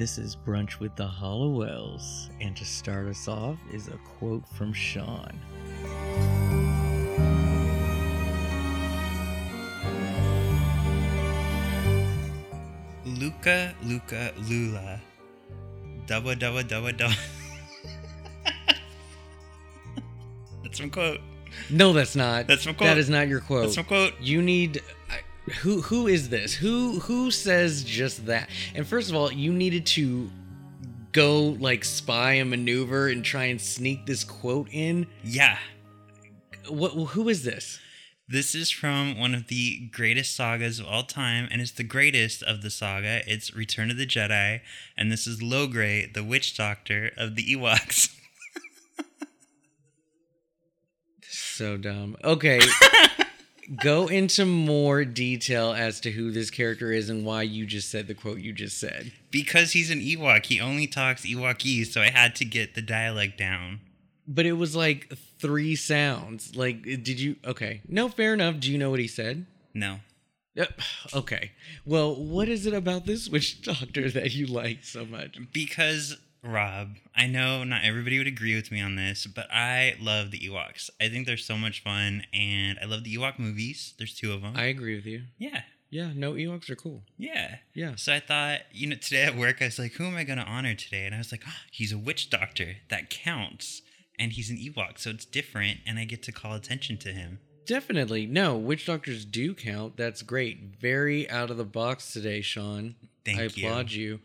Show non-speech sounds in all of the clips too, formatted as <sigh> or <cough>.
This is Brunch with the Halliwells, and to start us off is a quote from Sean. Luca, Luca, Lula. Dubba, dubba, dubba, dubba. <laughs> That's my quote. No, that's not. That's my quote. That is not your quote. That's my quote. You need. Who who is this? Who who says just that? And first of all, you needed to go like spy and maneuver and try and sneak this quote in. Yeah. What? Who is this? This is from one of the greatest sagas of all time, and it's the greatest of the saga. It's Return of the Jedi, and this is Logray, the witch doctor of the Ewoks. <laughs> So dumb. Okay. <laughs> Go into more detail as to who this character is and why you just said the quote you just said. because he's an Ewok, he only talks Ewokese, so I had to get the dialect down. But it was like three sounds. Like, did you? Okay. No, fair enough. Do you know what he said? No. Uh, <sighs> Okay. Well, what is it about this witch doctor that you like so much? Because Rob, I know not everybody would agree with me on this, but I love the Ewoks. I think they're so much fun, and I love the Ewok movies. There's two of them. I agree with you. yeah, Yeah, no Ewoks are cool. yeah. Yeah. So I thought, you know, today at work, I was like, who am I going to honor today? And I was like, oh, he's a witch doctor. That counts. And he's an Ewok, so it's different, and I get to call attention to him. Definitely. No, witch doctors do count. That's great. Very out of the box today, Sean. Thank I you. I applaud you.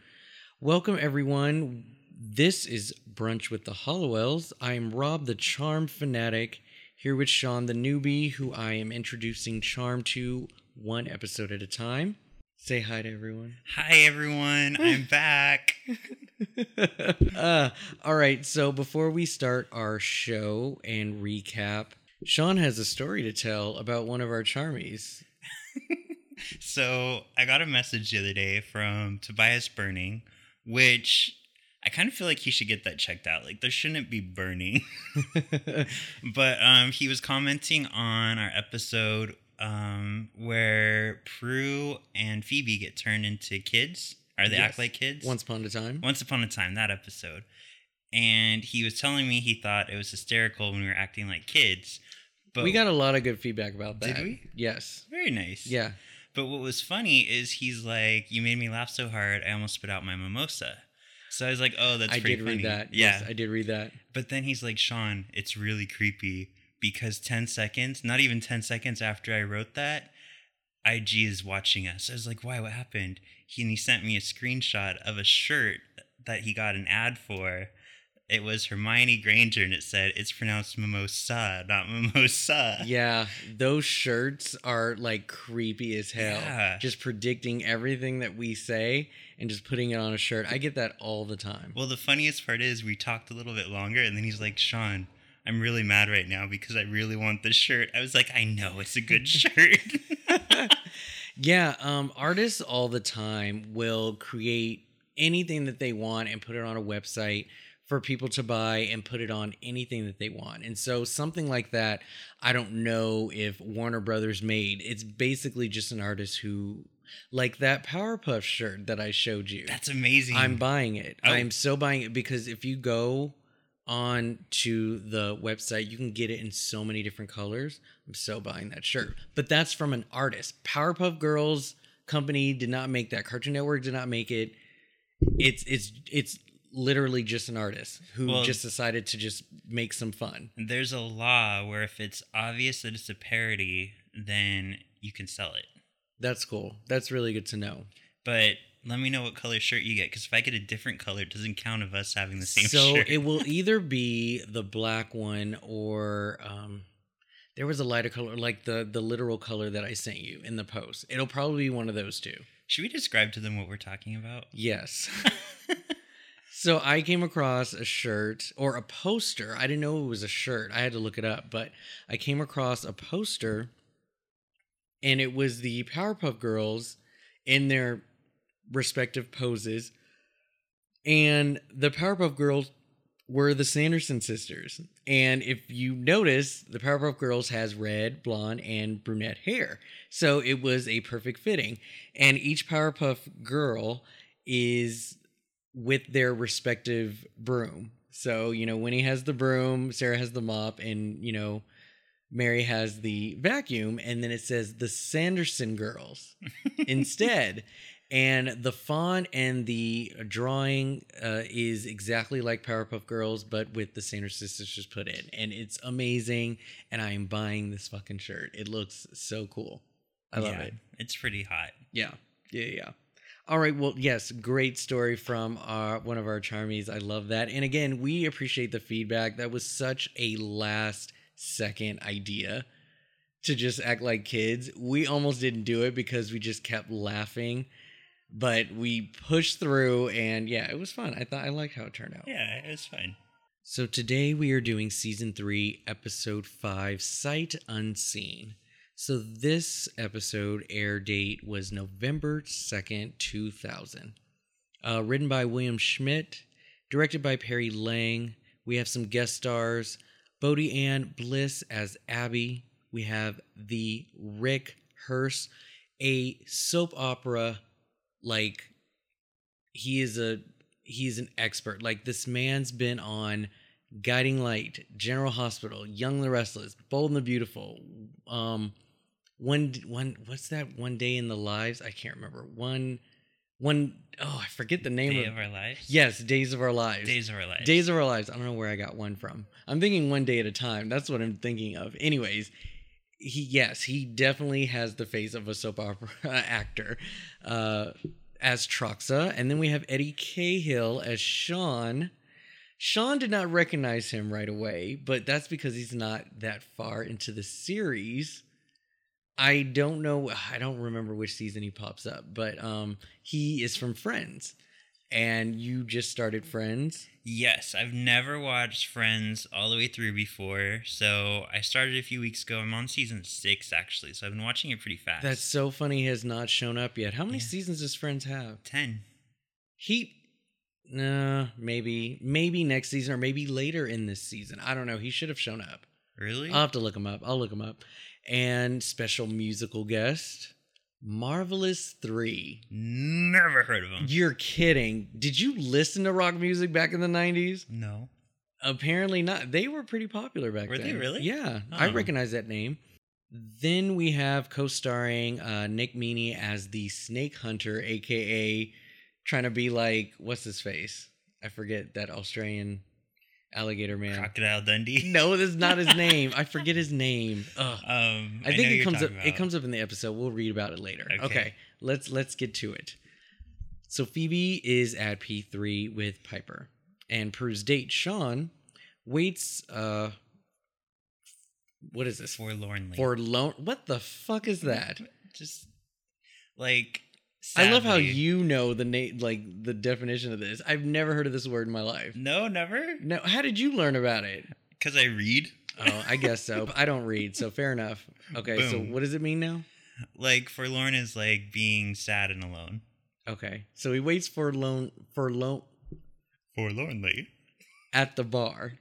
Welcome, everyone. This is Brunch with the Halliwells. I am Rob, the Charm Fanatic, here with Sean, the newbie, who I am introducing Charmed to one episode at a time. Say hi to everyone. Hi, everyone. <laughs> I'm back. <laughs> uh, all right, so before we start our show and recap, Sean has a story to tell about one of our charmies. <laughs> So I got a message the other day from Tobias Burning, which I kind of feel like he should get that checked out. Like there shouldn't be burning. <laughs> <laughs> but um, he was commenting on our episode um, where Prue and Phoebe get turned into kids, or they act like kids. Once upon a time. Once upon a time, that episode. And he was telling me he thought it was hysterical when we were acting like kids. But we got a lot of good feedback about that. Did we? Yes. very nice. Yeah. But what was funny is he's like, "You made me laugh so hard, I almost spit out my mimosa." So I was like, "Oh, that's I pretty did funny." read that. Yeah. Yes, I did read that. but then he's like, "Sean, it's really creepy because 10 seconds, not even 10 seconds after I wrote that, IG is watching us." I was like, "Why? What happened?" He and he sent me a screenshot of a shirt that he got an ad for. It was Hermione Granger, and it said it's pronounced mimosa, not mimosa. Yeah, those shirts are like creepy as hell. Yeah. Just predicting everything that we say and just putting it on a shirt. I get that all the time. Well, the funniest part is we talked a little bit longer, and then he's like, Sean, I'm really mad right now because I really want this shirt. I was like, I know, it's a good <laughs> shirt. <laughs> Yeah, um, artists all the time will create anything that they want and put it on a website for people to buy and put it on anything that they want. And so something like that, I don't know if Warner Brothers made. It's basically just an artist who like that Powerpuff shirt that I showed you. That's amazing. I'm buying it. Oh. I'm so buying it because if you go on to the website, you can get it in so many different colors. I'm so buying that shirt. But that's from an artist. Powerpuff Girls company did not make that. Cartoon Network did not make it. It's it's it's literally just an artist who Well- just decided to just make some fun. There's a law where if it's obvious that it's a parody, then you can sell it. That's cool. That's really good to know. But let me know what color shirt you get, because if I get a different color, it doesn't count of us having the same so shirt. it will <laughs> either be the black one or um there was a lighter color like the the literal color that i sent you in the post it'll probably be one of those two Should we describe to them what we're talking about? yes <laughs> so i came across a shirt or a poster. I didn't know it was a shirt. I had to look it up but i came across a poster and it was the powerpuff girls in their respective poses and the powerpuff girls were the sanderson sisters. And if you notice the powerpuff girls has red blonde and brunette hair. So it was a perfect fitting. And each powerpuff girl is with their respective broom. So, you know, Winnie has the broom, Sarah has the mop, and, you know, Mary has the vacuum. And then it says the Sanderson girls <laughs> instead. And the font and the drawing uh, is exactly like Powerpuff Girls, but with the Sanderson sisters put in. And it's amazing. And I am buying this fucking shirt. It looks so cool. I love Yeah, it. It's pretty hot. Yeah. Yeah. Yeah. All right. Well, yes, great story from our, one of our charmies. I love that. And again, we appreciate the feedback. That was such a last second idea to just act like kids. We almost didn't do it because we just kept laughing, but we pushed through and yeah, it was fun. I thought I liked how it turned out. Yeah, it was fun. So today we are doing season three, episode five, Sight Unseen. So this episode air date was November 2nd, 2000. Uh, written by William Schmidt, directed by Perry Lang. We have some guest stars Boti Ann Bliss as Abby. We have the Rick Hearst, a soap opera like he is a he's an expert. Like this man's been on Guiding Light, General Hospital, Young the Restless, Bold and the Beautiful. Um, one one what's that? One day in the lives. I can't remember. One one oh I forget the name Day of. of our lives. yes, Days of Our Lives. Days of our lives. Days of Our Lives. I don't know where I got one from. I'm thinking one day at a time. That's what I'm thinking of. Anyways, he yes, he definitely has the face of a soap opera <laughs> actor uh, as Troxa, and then we have Eddie Cahill as Sean. Sean did not recognize him right away, but that's because he's not that far into the series. I don't know. I don't remember which season he pops up, but um, he is from Friends, and you just started Friends. Yes, I've never watched Friends all the way through before, so I started a few weeks ago. I'm on season six actually, so I've been watching it pretty fast. That's so funny. He has not shown up yet. How many Yeah. seasons does Friends have? ten. He, nah, maybe, maybe next season or maybe later in this season. I don't know. He should have shown up. Really? I'll have to look him up. I'll look him up. And special musical guest, Marvelous Three. Never heard of them. You're kidding. Did you listen to rock music back in the 90s? No. Apparently not. They were pretty popular back Were then. they really? Yeah, I Oh. recognize that name. Then we have co-starring uh, Nick Meaney as the Snake Hunter, aka trying to be like what's his face? I forget that Australian alligator man. Crocodile Dundee. <laughs> No, that's not his <laughs> name. I forget his name. Um, I think it you're comes up. talking It comes up in the episode. We'll read about it later. Okay. Okay. let's let's get to it. So Phoebe is at P three with Piper, and Prue's date Sean waits. Uh, what is this forlornly. Forlorn. What the fuck is that? Just like. I love how you know the name, like the definition of this. I've never heard of this word in my life. No, never. No, how did you learn about it? Because I read. Oh, I guess so. I don't read, so fair enough. Okay, so what does it mean now? Like forlorn is like being sad and alone. Okay, so he waits for loan for loan Forlornly. at the bar.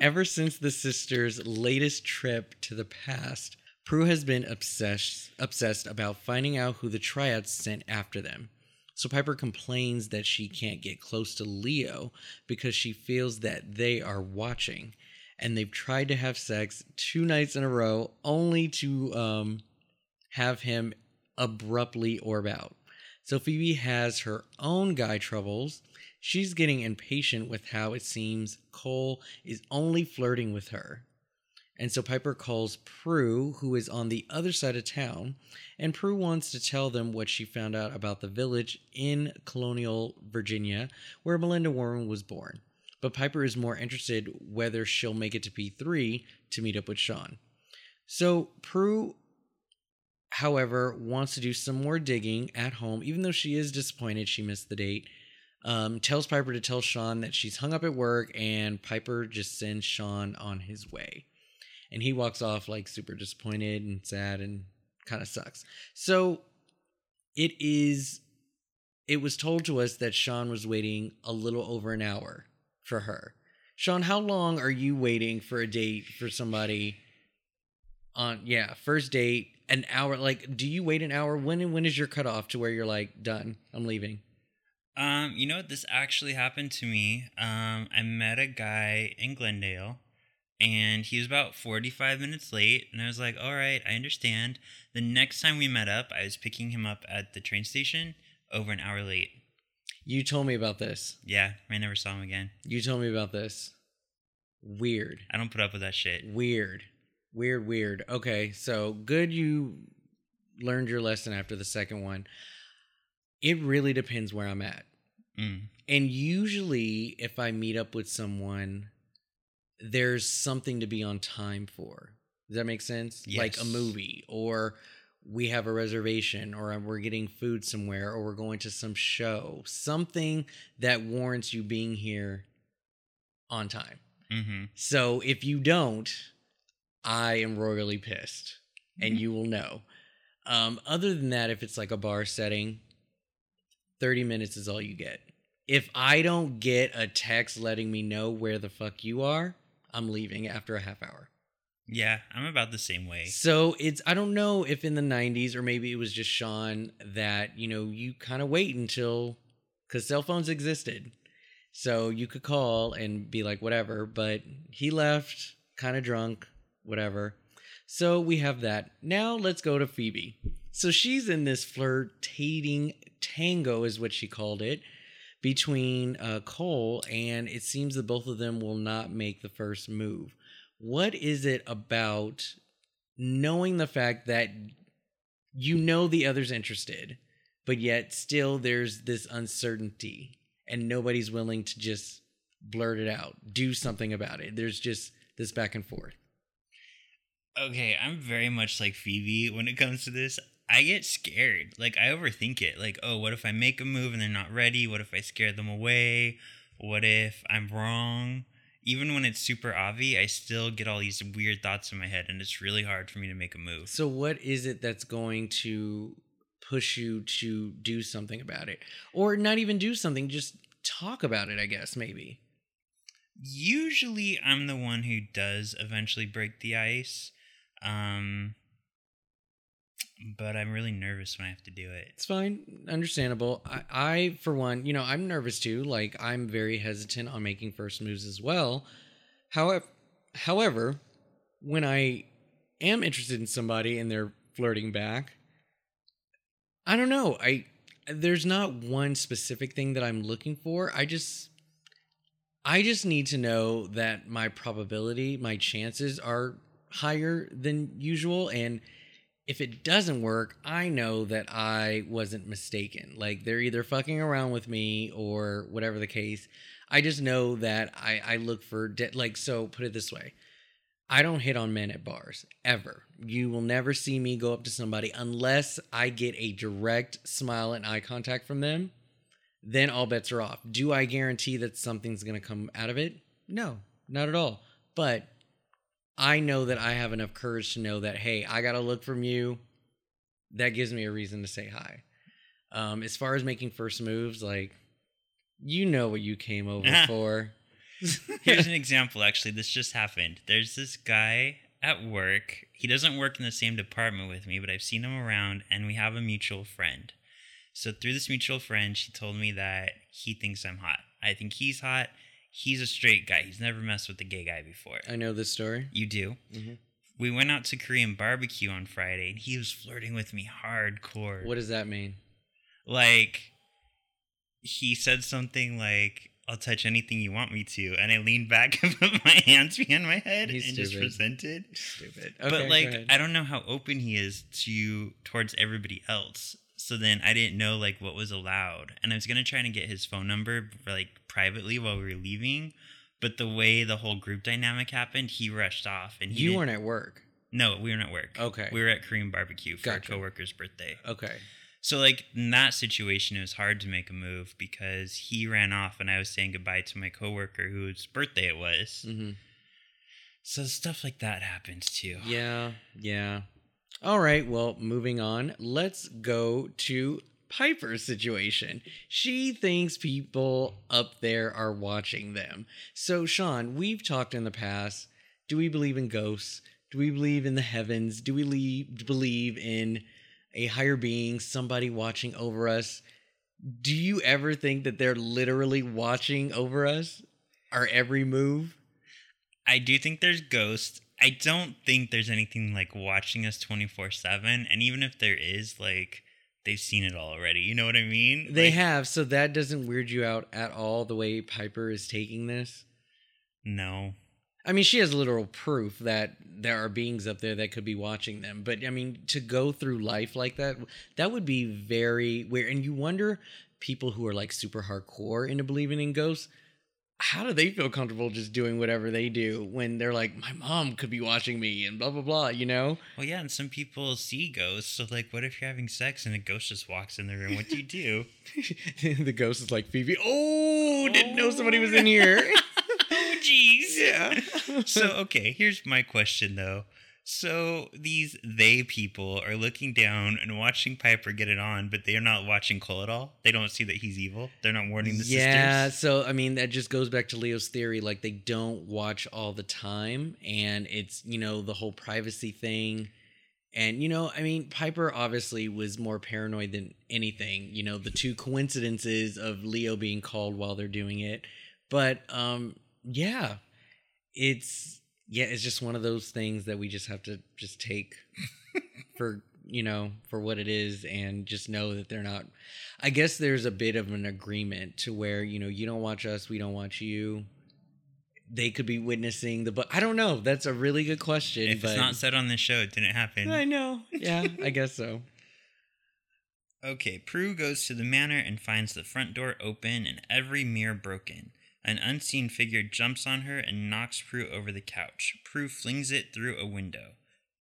Ever since the sisters' latest trip to the past, Prue has been obsessed obsessed about finding out who the triads sent after them. So Piper complains that she can't get close to Leo because she feels that they are watching, and they've tried to have sex two nights in a row only to um, have him abruptly orb out. So Phoebe has her own guy troubles. She's getting impatient with how it seems Cole is only flirting with her. And so Piper calls Prue, who is on the other side of town, and Prue wants to tell them what she found out about the village in colonial Virginia where Melinda Warren was born. But Piper is more interested whether she'll make it to P3 to meet up with Sean. So Prue however, wants to do some more digging at home, even though she is disappointed she missed the date. Um, tells Piper to tell Sean that she's hung up at work, and Piper just sends Sean on his way. And he walks off like super disappointed and sad and kind of sucks. So it is, it was told to us that Sean was waiting a little over an hour for her. Sean, how long are you waiting for a date for somebody? on yeah first date an hour like do you wait an hour when and when is your cutoff to where you're like done i'm leaving Um, you know what? This actually happened to me. Um, I met a guy in Glendale, and he was about forty-five minutes late, and I was like, "All right, I understand." The next time we met up, I was picking him up at the train station, over an hour late. You told me about this. Yeah, I never saw him again. You told me about this. Weird. I don't put up with that shit. Weird. Weird, weird. Okay, so good you learned your lesson after the second one. It really depends where I'm at. Mm. And usually, if I meet up with someone, there's something to be on time for. Does that make sense? Like a movie, or we have a reservation, or we're getting food somewhere, or we're going to some show. Something that warrants you being here on time. Mm-hmm. So if you don't, I am royally pissed, and you will know. Um, other than that, if it's like a bar setting, 30 minutes is all you get. If I don't get a text letting me know where the fuck you are, I'm leaving after a half hour. Yeah, I'm about the same way. So it's I don't know if in the 90s or maybe it was just Sean that, you know, you kind of wait until cuz cell phones existed. So you could call and be like whatever, but he left kind of drunk, whatever. So we have that. Now let's go to Phoebe. So she's in this flirtating tango is what she called it between uh, Cole and it seems that both of them will not make the first move what is it about knowing the fact that you know the other's interested, but yet still there's this uncertainty and nobody's willing to just blurt it out, do something about it. There's just this back and forth. Okay, I'm very much like Phoebe when it comes to this. I get scared. Like I overthink it. Like, oh, what if I make a move and they're not ready? What if I scare them away? What if I'm wrong? Even when it's super obvious, I still get all these weird thoughts in my head and it's really hard for me to make a move. So, what is it that's going to push you to do something about it? Or not even do something, just talk about it, I guess, maybe. Usually I'm the one who does eventually break the ice. Um but I'm really nervous when I have to do it. It's fine, understandable. I, I, for one, you know, I'm nervous too. Like, I'm very hesitant on making first moves as well. However, however, when I am interested in somebody and they're flirting back, I don't know. I there's not one specific thing that I'm looking for. I just I just need to know that my probability, my chances are higher than usual and if it doesn't work, I know that I wasn't mistaken. Like they're either fucking around with me or whatever the case. I just know that I, I look for de- like so. Put it this way: I don't hit on men at bars ever. You will never see me go up to somebody unless I get a direct smile and eye contact from them. Then all bets are off. Do I guarantee that something's gonna come out of it? No, not at all. But I know that I have enough courage to know that, hey, I got to look from you. That gives me a reason to say hi. Um, as far as making first moves, like, you know what you came over <laughs> for. <laughs> Here's an <laughs> example actually. This just happened. There's this guy at work. He doesn't work in the same department with me, but I've seen him around and we have a mutual friend. So through this mutual friend, she told me that he thinks I'm hot. I think he's hot. He's a straight guy. He's never messed with a gay guy before. I know this story. You do. Mhm. We went out to Korean barbecue on Friday and he was flirting with me hardcore. What does that mean? like he said something like I'll touch anything you want me to and I leaned back <laughs> and put my hands behind my head He's and just stupid. presented. Stupid. but Okay, go like. I don't know how open he is to towards everybody else. So then I didn't know like what was allowed. And I was gonna try to get his phone number like privately while we were leaving. But the way the whole group dynamic happened, he rushed off and he you weren't at work. No, we were not at work. Okay. We were at Korean barbecue for Gotcha. a coworker's birthday. Okay. So like in that situation, it was hard to make a move because he ran off and I was saying goodbye to my coworker whose birthday it was. hmm So stuff like that happens too. Yeah. Yeah. All right. Well, moving on. Let's go to Piper's situation. She thinks people up there are watching them. So, Sean, we've talked in the past. Do we believe in ghosts? Do we believe in the heavens? Do we le- believe in a higher being, somebody watching over us? Do you ever think that they're literally watching over us? Our every move? I do think there's ghosts. I don't think there's anything like watching us 24 7. And even if there is, like, they've seen it all already. You know what I mean? They Like, have, so that doesn't weird you out at all the way Piper is taking this? No. I mean, she has literal proof that there are beings up there that could be watching them. But I mean, to go through life like that, that would be very weird. And you wonder people who are like super hardcore into believing in ghosts, how do they feel comfortable just doing whatever they do when they're like, my mom could be watching me and blah, blah, blah, you know? Well, yeah, and some people see ghosts. So, like, what if you're having sex and a ghost just walks in the room? What do you do? <laughs> <laughs> the ghost is like, Phoebe, oh, didn't know somebody was in oh, here. <laughs> oh, jeez. yeah. so okay here's my question though so these they people are looking down and watching piper get it on but they're not watching cole at all they don't see that he's evil they're not warning the yeah, sisters so I mean that just goes back to Leo's theory. Like they don't watch all the time, and it's you know the whole privacy thing, and you know I mean Piper obviously was more paranoid than anything. You know the two coincidences of Leo being called while they're doing it, but um yeah, it's yeah it's just one of those things that we just have to just take <laughs> for you know for what it is and just know that they're not i guess there's a bit of an agreement to where you know you don't watch us we don't watch you. They could be witnessing the but i don't know. That's a really good question if but it's not said on the show it didn't happen. I know. Yeah <laughs> i guess so. Okay, Prue goes to the manor and finds the front door open and every mirror broken. An unseen figure jumps on her and knocks Prue over the couch. Prue flings it through a window.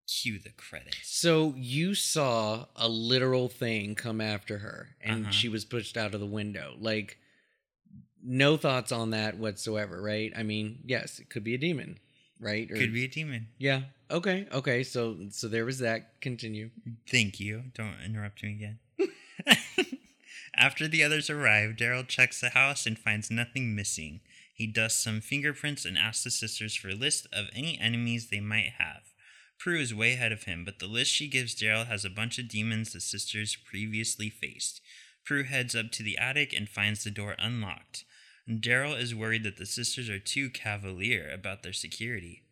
Cue the credits. so you saw a literal thing come after her and Uh-huh. she was pushed out of the window like no thoughts on that whatsoever right i mean yes it could be a demon right Or- Could be a demon. Yeah. Okay. Okay. So so there was that. Continue. Thank you. Don't interrupt me again. <laughs> After the others arrive, Daryl checks the house and finds nothing missing. He dusts some fingerprints and asks the sisters for a list of any enemies they might have. Prue is way ahead of him, but the list she gives Daryl has a bunch of demons the sisters previously faced. Prue heads up to the attic and finds the door unlocked. Daryl is worried that the sisters are too cavalier about their security,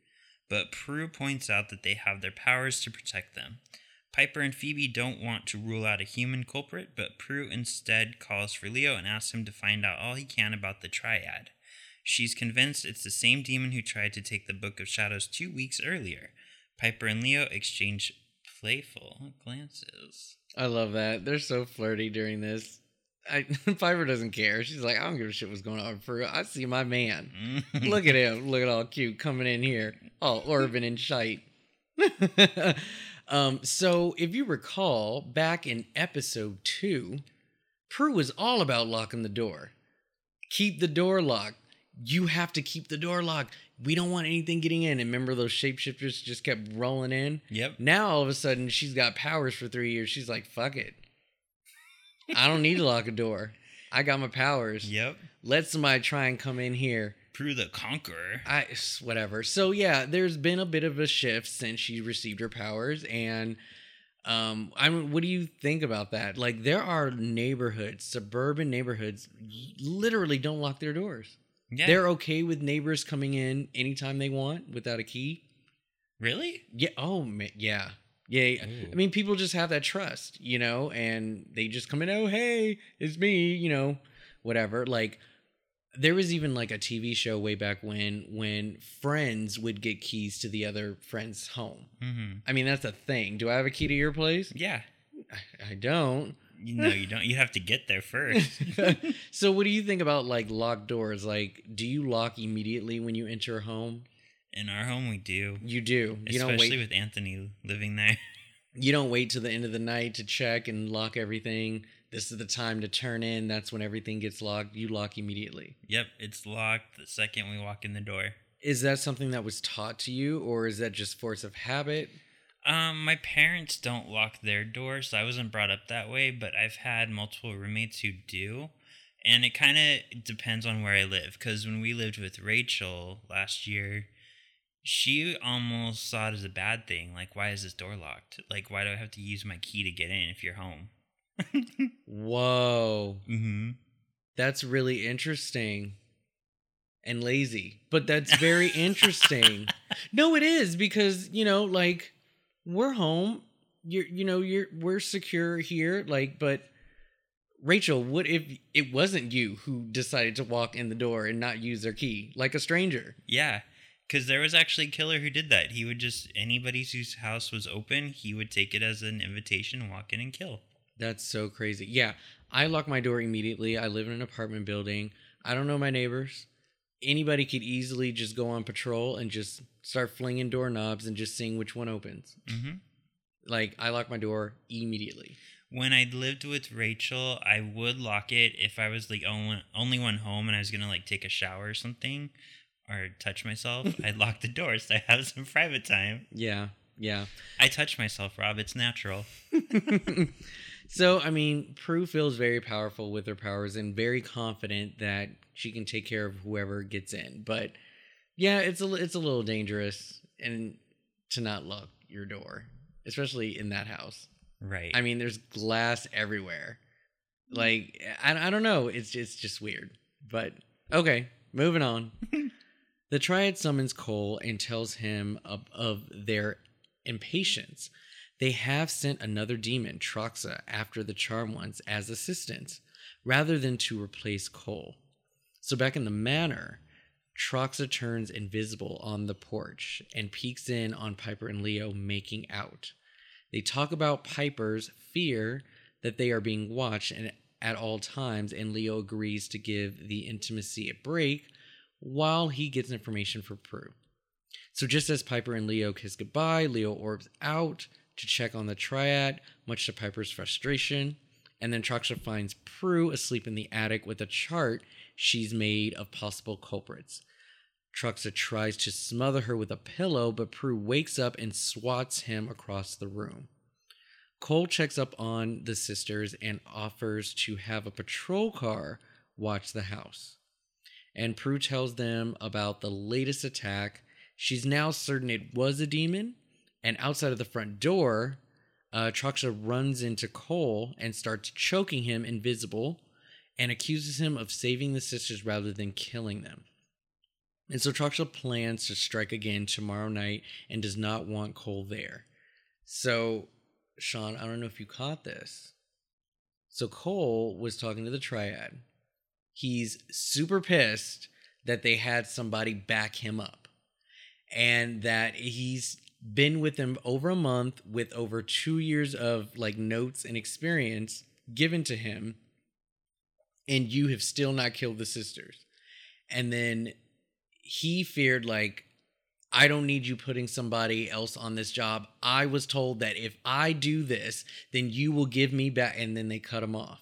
but Prue points out that they have their powers to protect them. Piper and Phoebe don't want to rule out a human culprit, but Prue instead calls for Leo and asks him to find out all he can about the triad. She's convinced it's the same demon who tried to take the Book of Shadows two weeks earlier. Piper and Leo exchange playful glances. I love that. They're so flirty during this. I, <laughs> Piper doesn't care. She's like, I don't give a shit what's going on. For real. I see my man. <laughs> Look at him. Look at all cute coming in here, all Orban and shite. <laughs> um, so if you recall, back in episode two, Prue was all about locking the door. Keep the door locked. You have to keep the door locked. We don't want anything getting in. And remember those shapeshifters just kept rolling in? Yep. Now all of a sudden she's got powers for three years. She's like, fuck it. I don't need to lock a door. I got my powers. Yep. Let somebody try and come in here. Prue the Conqueror. I whatever. So yeah, there's been a bit of a shift since she received her powers, and um, I mean, what do you think about that? Like, there are neighborhoods, suburban neighborhoods, literally don't lock their doors. Yeah. They're okay with neighbors coming in anytime they want without a key. really? Yeah. Oh, ma- yeah. Yeah. Ooh. I mean, people just have that trust, you know, and they just come in, oh, hey, it's me, you know, whatever. Like, there was even like a TV show way back when when friends would get keys to the other friend's home. Mm-hmm. I mean, that's a thing. Do I have a key to your place? Yeah. I, I don't. You know you don't. You have to get there first. <laughs> so, what do you think about like locked doors? Like, do you lock immediately when you enter a home? In our home, we do. You do. You don't Especially with Anthony living there. you don't wait till the end of the night to check and lock everything. This is the time to turn in. That's when everything gets locked. You lock immediately. Yep, it's locked the second we walk in the door. Is that something that was taught to you, or is that just force of habit? Um, my parents don't lock their doors, so I wasn't brought up that way, but I've had multiple roommates who do. And it kind of depends on where I live. Because when we lived with Rachel last year, she almost saw it as a bad thing. Like, why is this door locked? Like, why do I have to use my key to get in if you're home? <laughs> Whoa. hmm That's really interesting and lazy, but that's very <laughs> interesting. no, it is because, you know, like we're home. You're, you know, you're, we're secure here. Like, but Rachel, what if it wasn't you who decided to walk in the door and not use their key like a stranger? Yeah. Because there was actually a killer who did that. He would just, anybody whose house was open, he would take it as an invitation, walk in and kill. That's so crazy. Yeah. I lock my door immediately. I live in an apartment building. I don't know my neighbors. Anybody could easily just go on patrol and just start flinging doorknobs and just seeing which one opens. hmm Like, I lock my door immediately. When I lived with Rachel, I would lock it if I was like only, only one home and I was going to like take a shower or something or touch myself. <laughs> I'd lock the door so I have some private time. Yeah. Yeah. I touch myself, Rob. It's natural. <laughs> <laughs> so I mean, Prue feels very powerful with her powers and very confident that she can take care of whoever gets in. But yeah, it's a it's a little dangerous and to not lock your door, especially in that house. Right. I mean, there's glass everywhere. Like I, I don't know, it's it's just weird. But okay, moving on. <laughs> the Triad summons Cole and tells him of, of their impatience. They have sent another demon, Troxa, after the Charmed Ones as assistants, rather than to replace Cole. So back in the manor, Troxa turns invisible on the porch and peeks in on Piper and Leo making out. They talk about Piper's fear that they are being watched and at all times, and Leo agrees to give the intimacy a break while he gets information for Prue. So just as Piper and Leo kiss goodbye, Leo orbs out to check on the triad, much to Piper's frustration. And then Troxa finds Prue asleep in the attic with a chart she's made of possible culprits. Troxa tries to smother her with a pillow, but Prue wakes up and swats him across the room. Cole checks up on the sisters and offers to have a patrol car watch the house. And Prue tells them about the latest attack. She's now certain it was a demon. And outside of the front door, uh, runs into Cole and starts choking him invisible and accuses him of saving the sisters rather than killing them. And so Troxa plans to strike again tomorrow night and does not want Cole there. So, Sean, I don't know if you caught this. So Cole was talking to the triad. He's super pissed that they had somebody back him up and that he's been with them over a month with over two years of like notes and experience given to him and you have still not killed the sisters and then he feared like I don't need you putting somebody else on this job. I was told that if I do this, then you will give me back. And then they cut him off.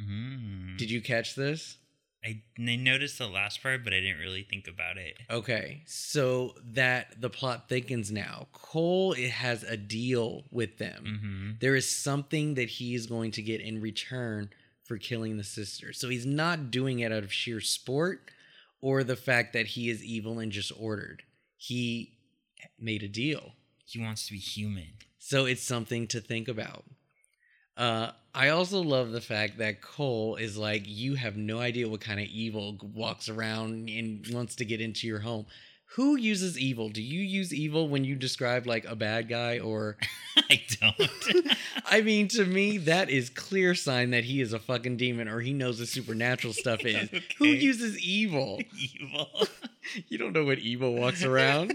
Mm. Did you catch this? I, I noticed the last part, but I didn't really think about it. Okay, so that the plot thickens now. Cole it has a deal with them. Mm-hmm. There is something that he is going to get in return for killing the sisters. So he's not doing it out of sheer sport or the fact that he is evil and just ordered. He made a deal. He wants to be human. So it's something to think about. Uh, I also love the fact that Cole is like, you have no idea what kind of evil walks around and wants to get into your home. Who uses evil? Do you use evil when you describe like a bad guy or <laughs> I don't. <laughs> I mean to me that is clear sign that he is a fucking demon or he knows the supernatural <laughs> stuff is. Who uses evil? Evil. You don't know what evil walks around.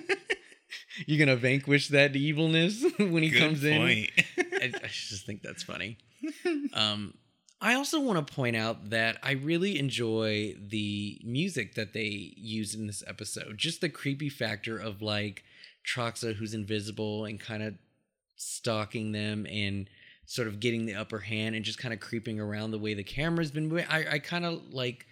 You're gonna vanquish that evilness <laughs> when he Good comes in. <laughs> I, I just think that's funny. Um, I also want to point out that I really enjoy the music that they use in this episode. Just the creepy factor of like Troxa, who's invisible and kind of stalking them and sort of getting the upper hand and just kind of creeping around the way the camera's been moving. I, I kind of like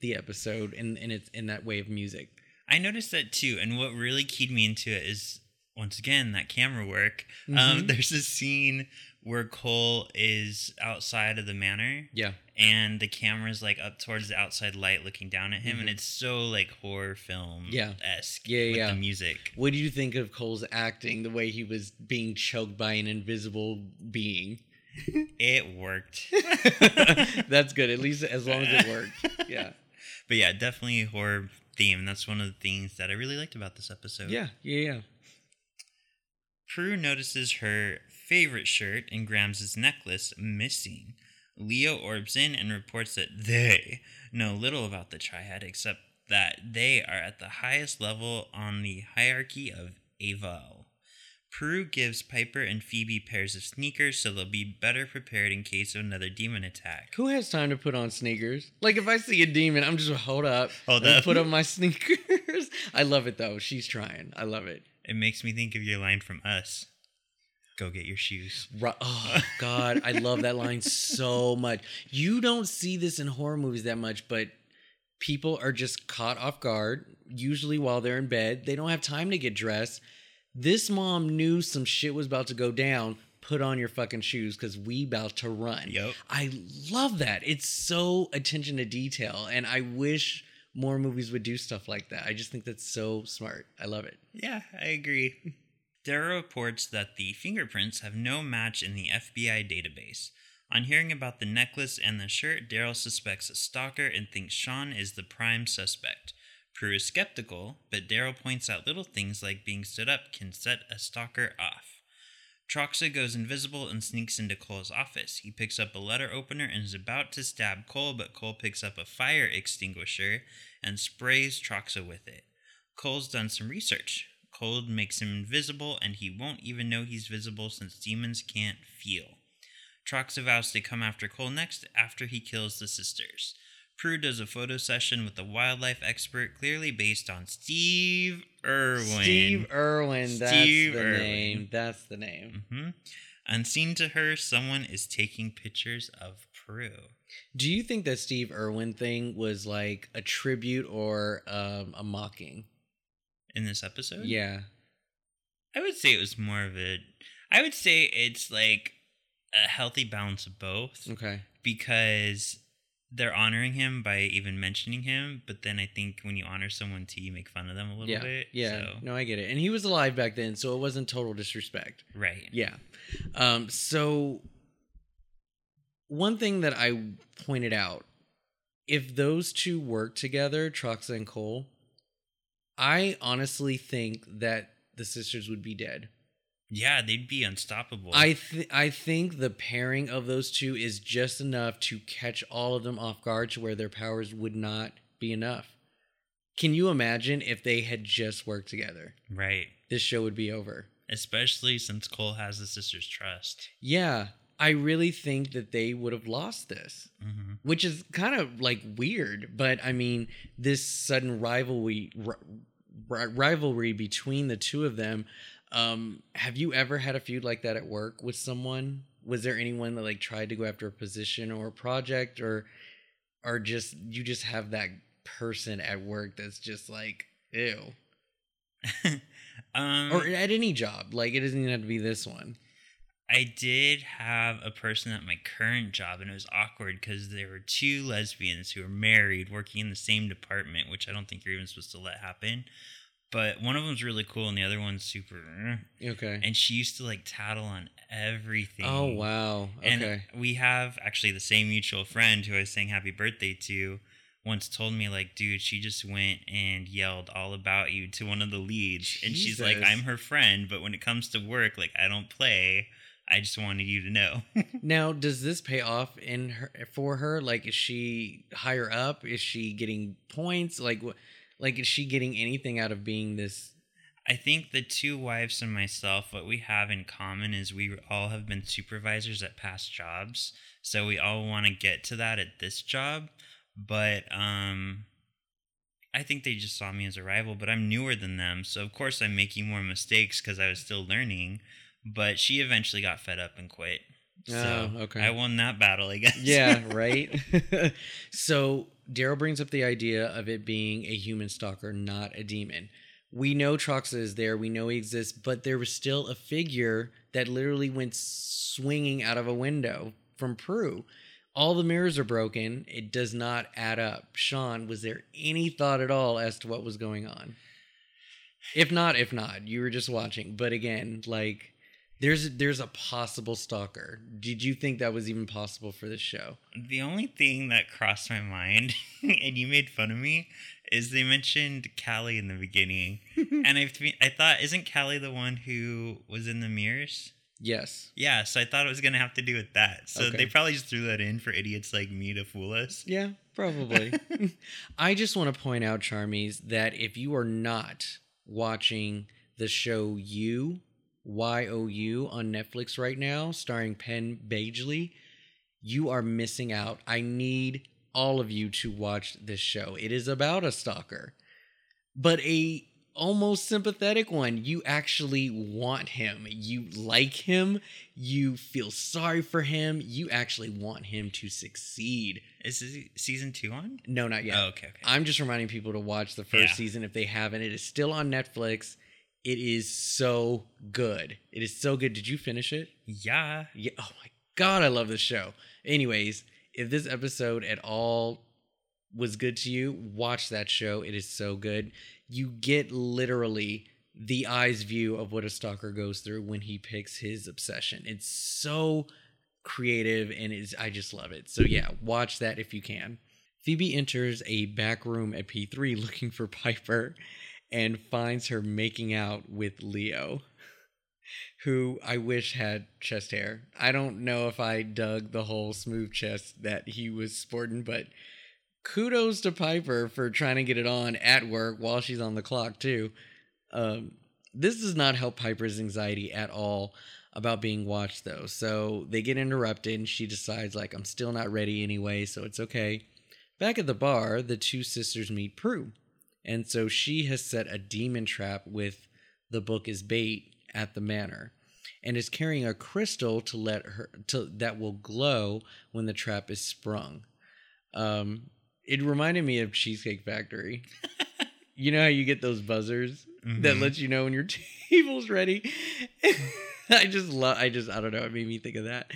the episode and and it's in that way of music. I noticed that too, and what really keyed me into it is once again that camera work. Um, Mhm. <laughs> there's a scene where Cole is outside of the manor, Yeah. and the camera's like up towards the outside light, looking down at him, and Mhm. it's so like horror film Yeah. esque. Yeah, with yeah. the music. What do you think of Cole's acting? The way he was being choked by an invisible being. <laughs> It worked. <laughs> That's good. At least as long as it worked. Yeah. But yeah, definitely horror theme. That's one of the things that I really liked about this episode. Yeah. Yeah. Yeah. Prue notices her favorite shirt and Grams' necklace missing. Leo orbs in and reports that they know little about the triad except that they are at the highest level on the hierarchy of Aval. Prue gives Piper and Phoebe pairs of sneakers so they'll be better prepared in case of another demon attack. Who has time to put on sneakers? Like if I see a demon, I'm just hold up, Hold and up. put on my <laughs> sneakers. I love it though. She's trying. I love it. It makes me think of your line from Us. Go get your shoes. Oh God, I love that line so much. You don't see this in horror movies that much, but people are just caught off guard. Usually while they're in bed, they don't have time to get dressed. This mom knew some shit was about to go down. Put on your fucking shoes because we about to run. Yep. I love that. It's so attention to detail, and I wish more movies would do stuff like that. I just think that's so smart. I love it. Yeah, I agree. Daryl reports that the fingerprints have no match in the FBI database. On hearing about the necklace and the shirt, Daryl suspects a stalker and thinks Sean is the prime suspect. Prue is skeptical, but Daryl points out little things like being stood up can set a stalker off. Troxa goes invisible and sneaks into Cole's office. He picks up a letter opener and is about to stab Cole, but Cole picks up a fire extinguisher and sprays Troxa with it. Cole's done some research. Cole makes him invisible, and he won't even know he's visible since demons can't feel. Troxa vows to come after Cole next after he kills the sisters. Prue does a photo session with a wildlife expert, clearly based on Steve Irwin. Steve Irwin. That's Steve the name. That's the name. hmm Unseen to her, someone is taking pictures of Prue. Do you think that Steve Irwin thing was like a tribute or um, a mocking? In this episode? Yeah. I would say it was more of a. I would say it's like a healthy balance of both Okay. because they're honoring him by even mentioning him, but then I think when you honor someone too, you make fun of them a little Yeah. bit. Yeah. So, No, I get it. And he was alive back then, so it wasn't total disrespect. right. Yeah. Um, so one thing that I pointed out, if those two work together, Troxa and Cole, I honestly think that the sisters would be dead. Yeah, they'd be unstoppable. I th- I think the pairing of those two is just enough to catch all of them off guard to where their powers would not be enough. Can you imagine if they had just worked together? right. This show would be over. Especially since Cole has the sister's trust. Yeah, I really think that they would have lost this, hmm which is kind of like weird. But I mean, this sudden rivalry ri- ri- rivalry between the two of them. Um, have you ever had a feud like that at work with someone? Was there anyone that like tried to go after a position or a project, or or just you just have that person at work that's just like ew, <laughs> um, or at any job? Like it doesn't even have to be this one. I did have a person at my current job, and it was awkward because there were two lesbians who were married working in the same department, which I don't think you're even supposed to let happen. But one of them's really cool, and the other one's super. Okay. And she used to like tattle on everything. oh wow. Okay. And we have actually the same mutual friend who I was saying happy birthday to once told me like, dude, she just went and yelled all about you to one of the leads. And she's like, I'm her friend, but when it comes to work, like I don't play. I just wanted you to know. <laughs> Now, does this pay off in her for her? Like, is she higher up? Is she getting points? Like, what? Like, is she getting anything out of being this? I think the two wives and myself, what we have in common is we all have been supervisors at past jobs. So we all want to get to that at this job. But um I think they just saw me as a rival, but I'm newer than them. So of course I'm making more mistakes because I was still learning. But she eventually got fed up and quit. So Oh, okay. I won that battle, I guess. Yeah, <laughs> right. <laughs> so Daryl brings up the idea of it being a human stalker, not a demon. We know Troxa is there. We know he exists, but there was still a figure that literally went swinging out of a window from Prue. All the mirrors are broken. It does not add up. Sean, was there any thought at all as to what was going on? If not, if not, you were just watching. But again, like There's there's a possible stalker. Did you think that was even possible for this show? The only thing that crossed my mind, <laughs> and you made fun of me, is they mentioned Callie in the beginning, <laughs> and I I thought, isn't Callie the one who was in the mirrors? Yes. Yeah, so I thought it was gonna have to do with that. So Okay. they probably just threw that in for idiots like me to fool us. Yeah, probably. <laughs> I just want to point out, Charmies, that if you are not watching the show You, Y O U, on Netflix right now, starring Penn Badgley, you are missing out. I need all of you to watch this show. It is about a stalker, but a almost sympathetic one. You actually want him. You like him. You feel sorry for him. You actually want him to succeed. Is this season two on? No, not yet. Oh, okay, okay. I'm just reminding people to watch the first Yeah. season if they haven't. It is still on Netflix. It is so good. It is so good. Did you finish it? yeah. Yeah. Oh my god, I love this show. Anyways, if this episode at all was good to you, watch that show. It is so good. You get literally the eye's view of what a stalker goes through when he picks his obsession. It's so creative and is I just love it. So yeah, watch that if you can. Phoebe enters a back room at P3 looking for Piper and finds her making out with Leo who I wish had chest hair. I don't know if I dug the whole smooth chest that he was sporting, but kudos to Piper for trying to get it on at work while she's on the clock too. Um, this does not help Piper's anxiety at all about being watched though. So they get interrupted and she decides like I'm still not ready anyway, so it's okay. Back at the bar, the two sisters meet Prue. And so she has set a demon trap with the book as bait at the manor and is carrying a crystal to let her to that will glow when the trap is sprung. Um it reminded me of Cheesecake Factory. <laughs> you know how you get those buzzers that Mhm. let you know when your <laughs> table's ready? <laughs> I just love I just I don't know, it made me think of that.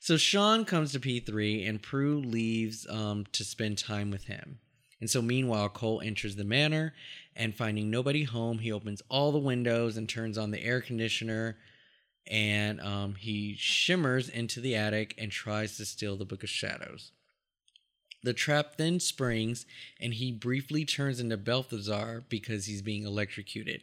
So Sean comes to P3 and Prue leaves um, to spend time with him. And so meanwhile, Cole enters the manor and finding nobody home, he opens all the windows and turns on the air conditioner and um, he shimmers into the attic and tries to steal the Book of Shadows. The trap then springs and he briefly turns into Balthazar because he's being electrocuted.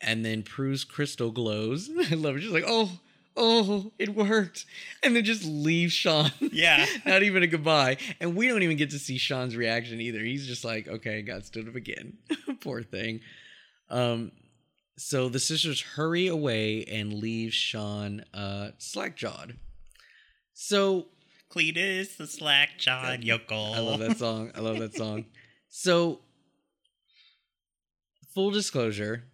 And then Prue's crystal glows. <laughs> I love it. She's like, oh, oh, it worked. And then just leave Sean. Yeah. <laughs> Not even a goodbye. And we don't even get to see Sean's reaction either. He's just like, okay, God stood up again. <laughs> Poor thing. Um, so the sisters hurry away and leave Sean uh, slack jawed. So Cletus, the slack jawed yokel. I love that song. I love that song. <laughs> So, full disclosure,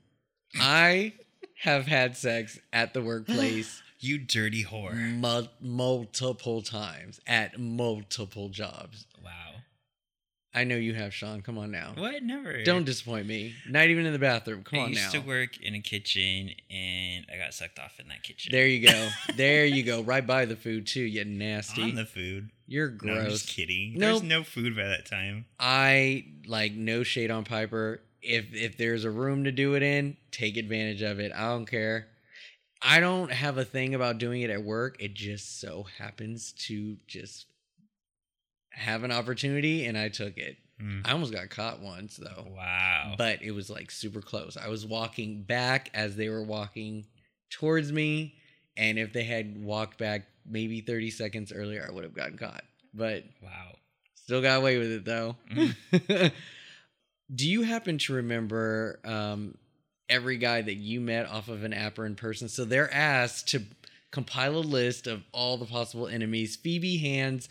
I have had sex at the workplace You dirty whore. mul- multiple times at multiple jobs. Wow. I know you have, Sean. Come on now. What? Never. Don't disappoint me. Not even in the bathroom. Come I on used now. to work in a kitchen and I got sucked off in that kitchen. There you go. <laughs> there you go. Right by the food too. You nasty. On the food. You're No, I'm gross. just kidding. Nope. There's no food by that time. I like no shade on Piper. If if there's a room to do it in, take advantage of it. I don't care. I don't have a thing about doing it at work. It just so happens to just have an opportunity and I took it. Mm. I almost got caught once though. Wow. But it was like super close. I was walking back as they were walking towards me and if they had walked back maybe 30 seconds earlier I would have gotten caught. But wow. Still got away with it though. Mm. <laughs> Do you happen to remember um, every guy that you met off of an app or in person? So they're asked to compile a list of all the possible enemies. Phoebe hands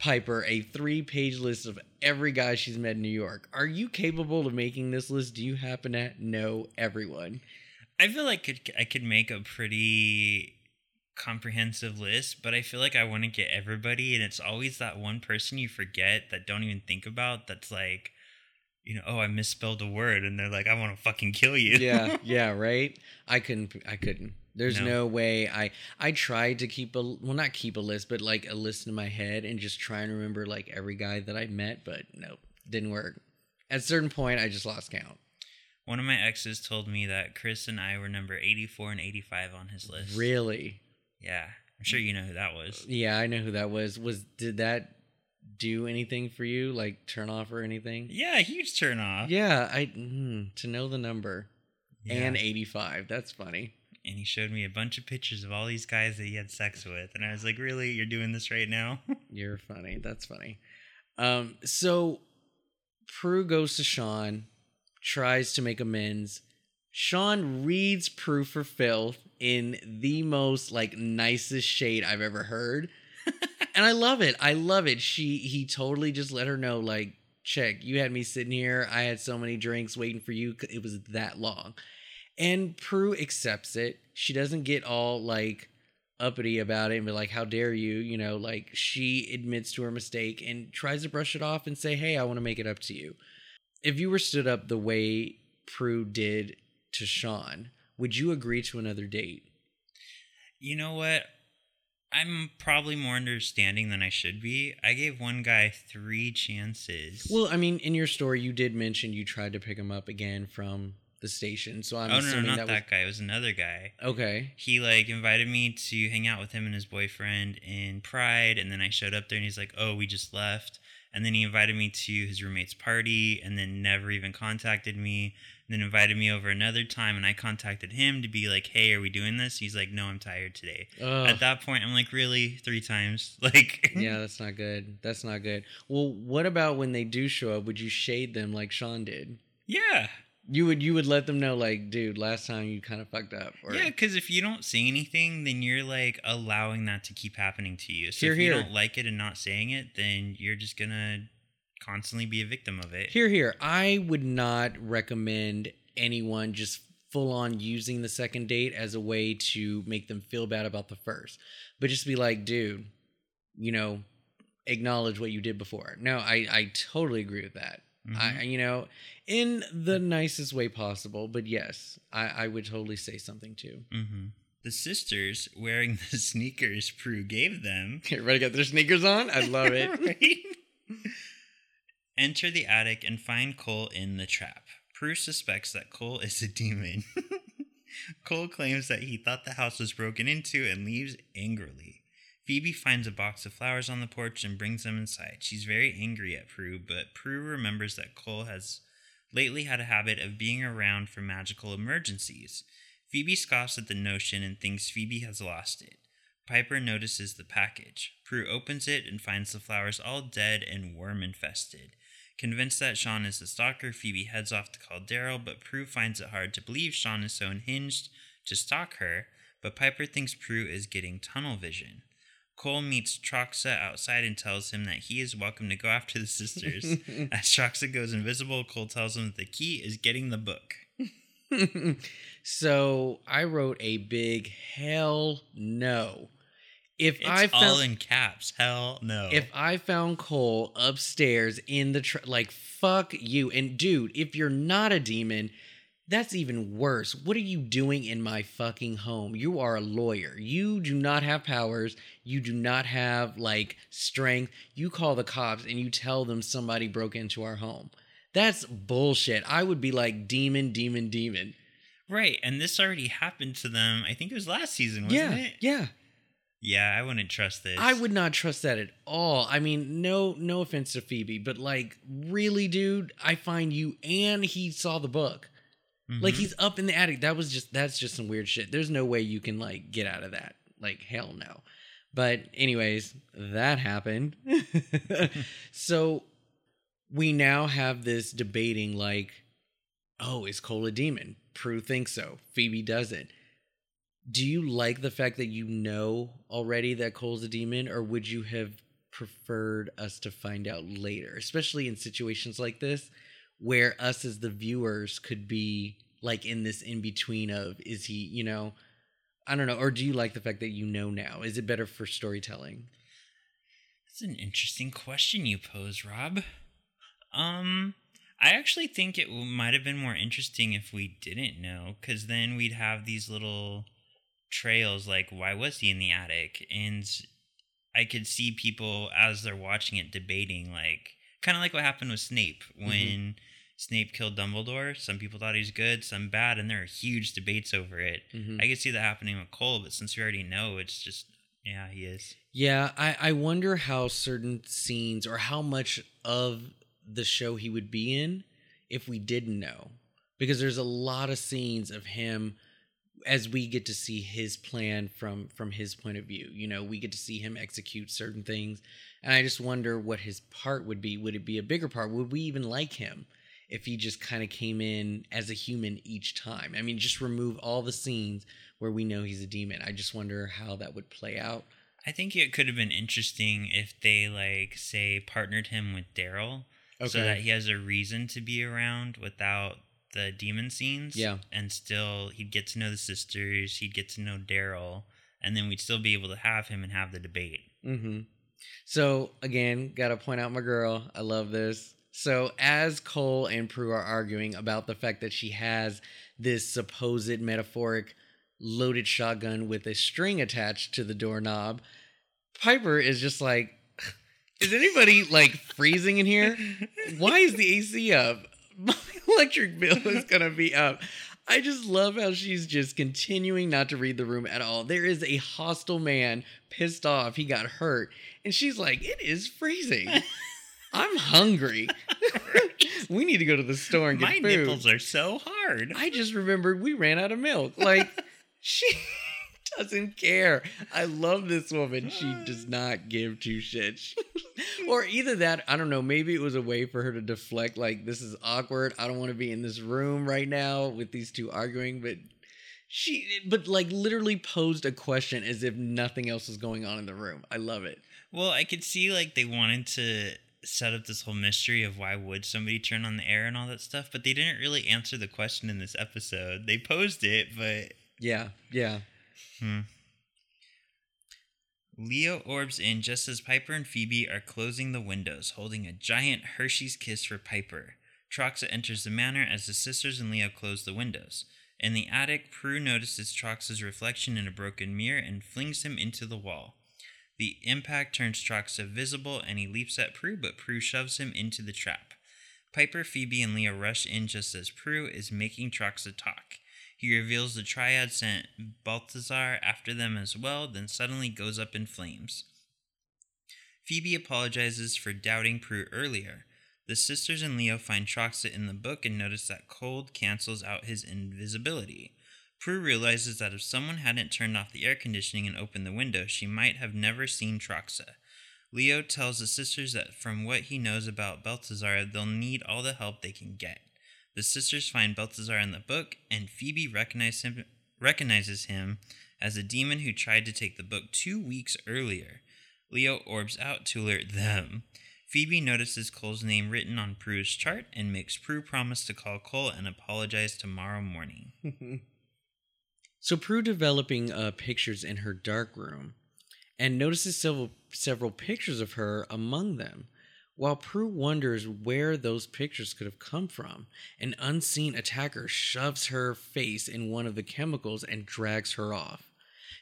Piper a three page list of every guy she's met in New York. Are you capable of making this list? Do you happen to know everyone? I feel like I could make a pretty comprehensive list, but I feel like I want to get everybody, and it's always that one person you forget that don't even think about. That's like, you know, oh, I misspelled a word, and they're like, I want to fucking kill you. yeah, <laughs> yeah, right. I couldn't. I couldn't. There's No. no. way. I I tried to keep a well, not keep a list, but like a list in my head and just try and remember like every guy that I met. But nope, didn't work. At a certain point, I just lost count. One of my exes told me that Chris and I were number 84 and 85 on his list. Really? Yeah. I'm sure you know who that was. Yeah, I know who that was. Was did that do anything for you? Like turn off or anything? Yeah, huge turn off. Yeah, I mm, to know the number Yeah. and 85. That's funny. and he showed me a bunch of pictures of all these guys that he had sex with. And I was like, really? You're doing this right now? <laughs> You're funny. That's funny. Um, so Prue goes to Sean, tries to make amends. Sean reads Prue for filth in the most like nicest shade I've ever heard. And I love it. I love it. She he totally just let her know, like, check, you had me sitting here. I had so many drinks waiting for you. It was that long. And Prue accepts it. She doesn't get all like uppity about it and be like, How dare you? You know, like she admits to her mistake and tries to brush it off and say, Hey, I want to make it up to you. If you were stood up the way Prue did to Sean, would you agree to another date? you know what? I'm probably more understanding than I should be. I gave one guy three chances. Well, I mean, in your story, you did mention you tried to pick him up again from the station. So I'm oh, no, not that, that, guy. It was another guy. okay. He like invited me to hang out with him and his boyfriend in Pride, and then I showed up there and he's like, "Oh, we just left." And then he invited me to his roommate's party, and then never even contacted me. And then invited me over another time, and I contacted him to be like, "Hey, are we doing this?" He's like, "No, I'm tired today." Ugh. At that point, I'm like, "Really? Three times? <laughs> Like, yeah, that's not good. That's not good. Well, what about when they do show up? Would you shade them like Sean did? yeah, You would you would let them know like, dude, last time you kind of fucked up. Or, yeah." Because if you don't say anything, then you're like allowing that to keep happening to you. So Here, if you here. don't like it and not saying it, then you're just gonna constantly be a victim of it. Here, here. I would not recommend anyone just full on using the second date as a way to make them feel bad about the first. But just be like, dude, you know, acknowledge what you did before. No, I I totally agree with that. Mhm. I you know, in the nicest way possible, but yes, I I would totally say something too. Mm-hmm. The sisters wearing <laughs> the sneakers Prue gave them. <laughs> Everybody got their sneakers on? I love it. <laughs> Right? Enter the attic and find Cole in the trap. Prue suspects that Cole is a demon. Cole claims that he thought the house was broken into and leaves angrily. Phoebe finds a box of flowers on the porch and brings them inside. She's very angry at Prue, but Prue remembers that Cole has lately had a habit of being around for magical emergencies. Phoebe scoffs at the notion and thinks Phoebe has lost it. Piper notices the package. Prue opens it and finds the flowers all dead and worm infested. Convinced that Sean is the stalker, Phoebe heads off to call Daryl, but Prue finds it hard to believe Sean is so unhinged to stalk her, but Piper thinks Prue is getting tunnel vision. Cole meets Troxa outside and tells him that he is welcome to go after the sisters. <laughs> As Troxa goes invisible, Cole tells him that the key is getting the book. <laughs> so I wrote a big hell no. If It's I all in caps. Hell no. if I found Cole upstairs in the tr- like fuck you and dude, if you're not a demon, that's even worse. What are you doing in my fucking home? You are a lawyer. You do not have powers. You do not have like strength. You call the cops and you tell them somebody broke into our home. That's bullshit. I would be like demon, demon, demon. Right, and this already happened to them. I think it was last season, wasn't yeah, it? yeah. Yeah, I wouldn't trust this. I would not trust that at all. I mean, no, no offense to Phoebe, but like, really, dude, I find you and he saw the book. Like Mhm. he's up in the attic. That was just that's just some weird shit. There's no way you can like get out of that. Like hell no. But anyways, that happened. <laughs> so we now have this debating like, oh, is Cole a demon? Prue thinks so. Phoebe doesn't. Do you like the fact that you know already that Cole's a demon, or would you have preferred us to find out later, especially in situations like this, where us as the viewers could be like in this in between of is he, you know, I don't know, or do you like the fact that you know now? Is it better for storytelling? That's an interesting question you pose, Rob. Um, I actually think it might have been more interesting if we didn't know, because then we'd have these little trails like, why was he in the attic? And I could see people as they're watching it debating, like, kind of like what happened with Snape when Snape killed Dumbledore. Some people thought he's good, some bad, and there are huge debates over it. Mhm. I could see that happening with Cole, but since we already know, it's just yeah, he is. Yeah, I, I wonder how certain scenes or how much of the show he would be in if we didn't know. Because there's a lot of scenes of him as we get to see his plan from from his point of view. You know, we get to see him execute certain things. And I just wonder what his part would be. Would it be a bigger part? Would we even like him if he just kind of came in as a human each time? I mean, just remove all the scenes where we know he's a demon. I just wonder how that would play out. I think it could have been interesting if they like say partnered him with Daryl, so that he has a reason to be around without the demon scenes. Yeah. and still he'd get to know the sisters, he'd get to know Daryl, and then we'd still be able to have him and have the debate. Mm-hmm. So again, gotta point out my girl. I love this. So as Cole and Prue are arguing about the fact that she has this supposed metaphoric loaded shotgun with a string attached to the doorknob, Piper is just like, "Is anybody like freezing in here? Why is the AC up? <laughs> My electric bill is gonna be up." I just love how she's just continuing not to read the room at all. There is a hostile man pissed off he got hurt, and she's like, "It is freezing. <laughs> I'm hungry. <laughs> we need to go to the store and get My food." My nipples are so hard. I just remembered we ran out of milk. Like <laughs> she doesn't care. I love this woman. She does not give two shits. <laughs> or either that, I don't know, maybe it was a way for her to deflect like this is awkward. I don't want to be in this room right now with these two arguing, but she but like literally posed a question as if nothing else was going on in the room. I love it. Well, I could see like they wanted to set up this whole mystery of why would somebody turn on the air and all that stuff, but they didn't really answer the question in this episode. They posed it, but Yeah, yeah. Hmm. Leo orbs in just as Piper and Phoebe are closing the windows, holding a giant Hershey's kiss for Piper. Troxa enters the manor as the sisters and Leo close the windows. In the attic, Prue notices Troxa's reflection in a broken mirror and flings him into the wall. The impact turns Troxa visible and he leaps at Prue, but Prue shoves him into the trap. Piper, Phoebe, and Leo rush in just as Prue is making Troxa talk. He reveals the triad sent Balthazar after them as well, then suddenly goes up in flames. Phoebe apologizes for doubting Prue earlier. The sisters and Leo find Troxa in the book and notice that cold cancels out his invisibility. Prue realizes that if someone hadn't turned off the air conditioning and opened the window, she might have never seen Troxa. Leo tells the sisters that from what he knows about Balthazar, they'll need all the help they can get. The sisters find Balthazar in the book, and Phoebe him, recognizes him as a demon who tried to take the book two weeks earlier. Leo orbs out to alert them. Phoebe notices Cole's name written on Prue's chart and makes Prue promise to call Cole and apologize tomorrow morning. <laughs> So Prue developing uh, pictures in her dark room and notices several several pictures of her among them. While Prue wonders where those pictures could have come from, an unseen attacker shoves her face in one of the chemicals and drags her off.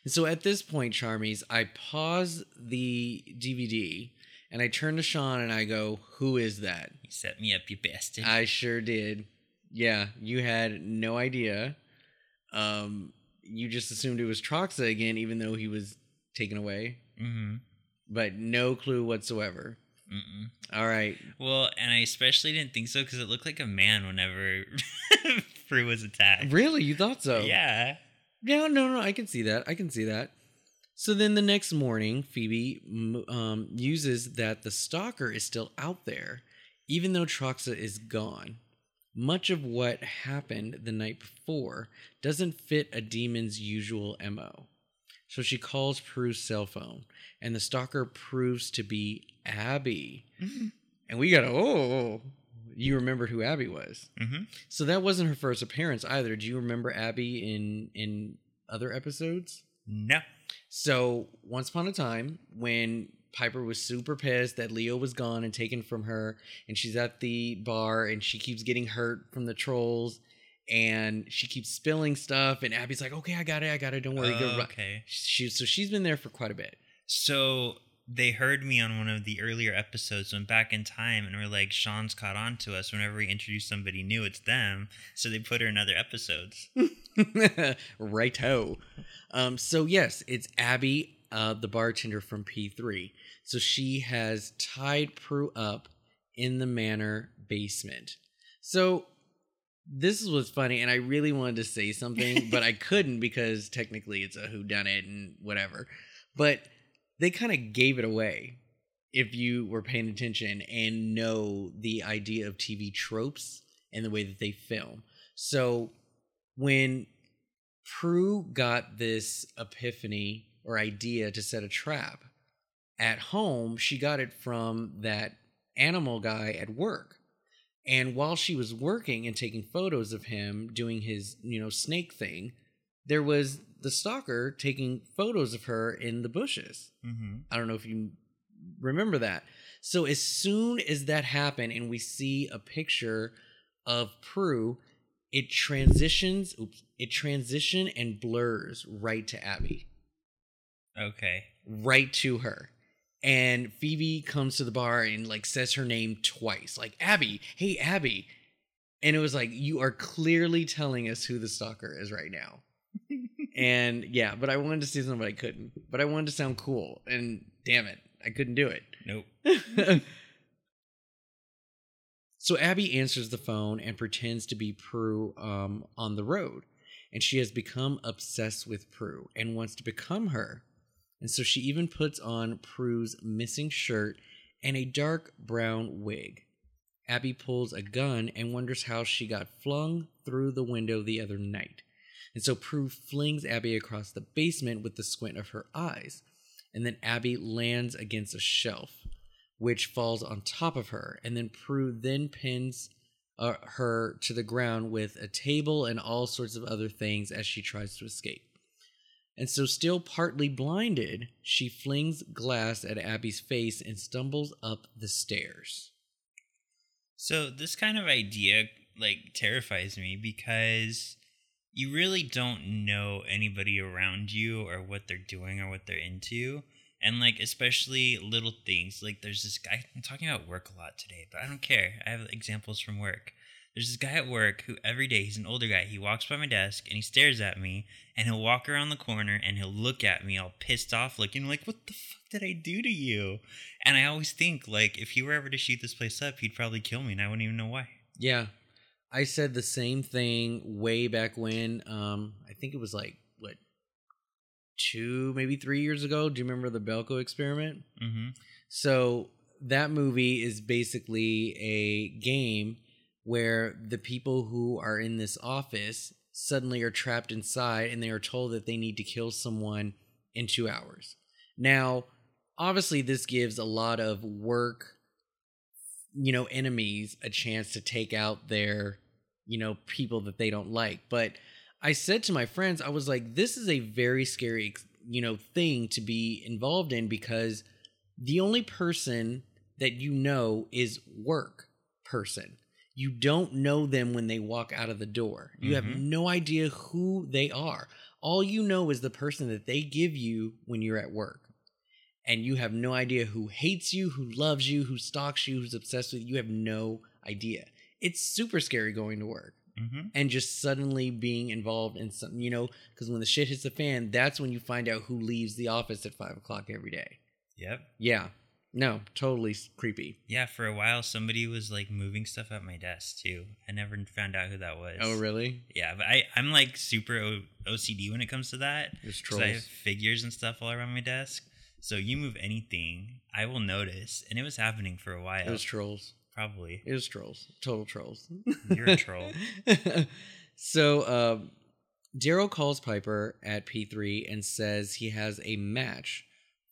And so at this point, Charmies, I pause the DVD and I turn to Sean and I go, Who is that? You set me up, you bastard. I sure did. Yeah, you had no idea. Um, you just assumed it was Troxa again, even though he was taken away, mm-hmm. but no clue whatsoever. Mm-mm. All right. Well, and I especially didn't think so because it looked like a man whenever <laughs> Prue was attacked. Really? You thought so? Yeah. Yeah, no, no, I can see that. I can see that. So then the next morning, Phoebe um, uses that the stalker is still out there, even though Troxa is gone. Much of what happened the night before doesn't fit a demon's usual MO. So she calls Prue's cell phone, and the stalker proves to be Abby. And we got, oh, you remembered who Abby was. Mm-hmm. So that wasn't her first appearance either. Do you remember Abby in in other episodes? No. So once upon a time, when Piper was super pissed that Leo was gone and taken from her, and she's at the bar and she keeps getting hurt from the trolls, and she keeps spilling stuff, and Abby's like, "Okay, I got it, I got it, don't worry." Oh, okay. She so she's been there for quite a bit. So they heard me on one of the earlier episodes, went back in time, and were like, Sean's caught on to us. Whenever we introduce somebody new, it's them. So they put her in other episodes. <laughs> Righto. Um, so yes, it's Abby, uh, the bartender from P3. So she has tied Prue up in the manor basement. So this is what's funny, and I really wanted to say something, but I couldn't because technically it's a whodunit and whatever. But they kind of gave it away if you were paying attention and know the idea of TV tropes and the way that they film. So when Prue got this epiphany or idea to set a trap at home, she got it from that animal guy at work. And while she was working and taking photos of him doing his, you know, snake thing, there was the stalker taking photos of her in the bushes. Mm-hmm. I don't know if you remember that. So as soon as that happened and we see a picture of Prue, it transitions, oops, it transition and blurs right to Abby, Okay. right to her. And Phoebe comes to the bar and like says her name twice, like Abby, hey Abby. And it was like you are clearly telling us who the stalker is right now. <laughs> and yeah, but I wanted to say something, but I couldn't. But I wanted to sound cool, and damn it, I couldn't do it. Nope. <laughs> so Abby answers the phone and pretends to be Prue um, on the road. And she has become obsessed with Prue and wants to become her. And so she even puts on Prue's missing shirt and a dark brown wig. Abby pulls a gun and wonders how she got flung through the window the other night. And so Prue flings Abby across the basement with the squint of her eyes. And then Abby lands against a shelf which falls on top of her. And then Prue then pins uh, her to the ground with a table and all sorts of other things as she tries to escape. And so, still partly blinded, she flings glass at Abby's face and stumbles up the stairs. So this kind of idea like terrifies me because you really don't know anybody around you or what they're doing or what they're into. And like especially little things. Like there's this guy I'm talking about work a lot today, but I don't care. I have examples from work. There's this guy at work who every day he's an older guy. He walks by my desk and he stares at me and he'll walk around the corner and he'll look at me all pissed off looking like what the fuck did I do to you? And I always think like if he were ever to shoot this place up, he'd probably kill me and I wouldn't even know why. Yeah, I said the same thing way back when. Um, I think it was like, what, two, maybe three years ago? Do you remember the Belko experiment? Mm-hmm. So that movie is basically a game where the people who are in this office suddenly are trapped inside and they are told that they need to kill someone in two hours. Now, obviously, this gives a lot of work, you know, enemies a chance to take out their, you know, people that they don't like. But I said to my friends, I was like, this is a very scary, you know, thing to be involved in because the only person that you know is work person. You don't know them when they walk out of the door. You have Mhm. no idea who they are. All you know is the person that they give you when you're at work. And you have no idea who hates you, who loves you, who stalks you, who's obsessed with you. You have no idea. It's super scary going to work Mm-hmm. and just suddenly being involved in something, you know, because when the shit hits the fan, that's when you find out who leaves the office at five o'clock every day. Yep. Yeah. No, totally creepy. Yeah, for a while somebody was like moving stuff at my desk too. I never found out who that was. Oh, really? Yeah, but I I'm like super o- OCD when it comes to that It's because I have figures and stuff all around my desk. So you move anything, I will notice, and it was happening for a while. It was trolls. probably. It was trolls. Total trolls. <laughs> You're a troll. <laughs> so, um, Daryl calls Piper at P3 and says he has a match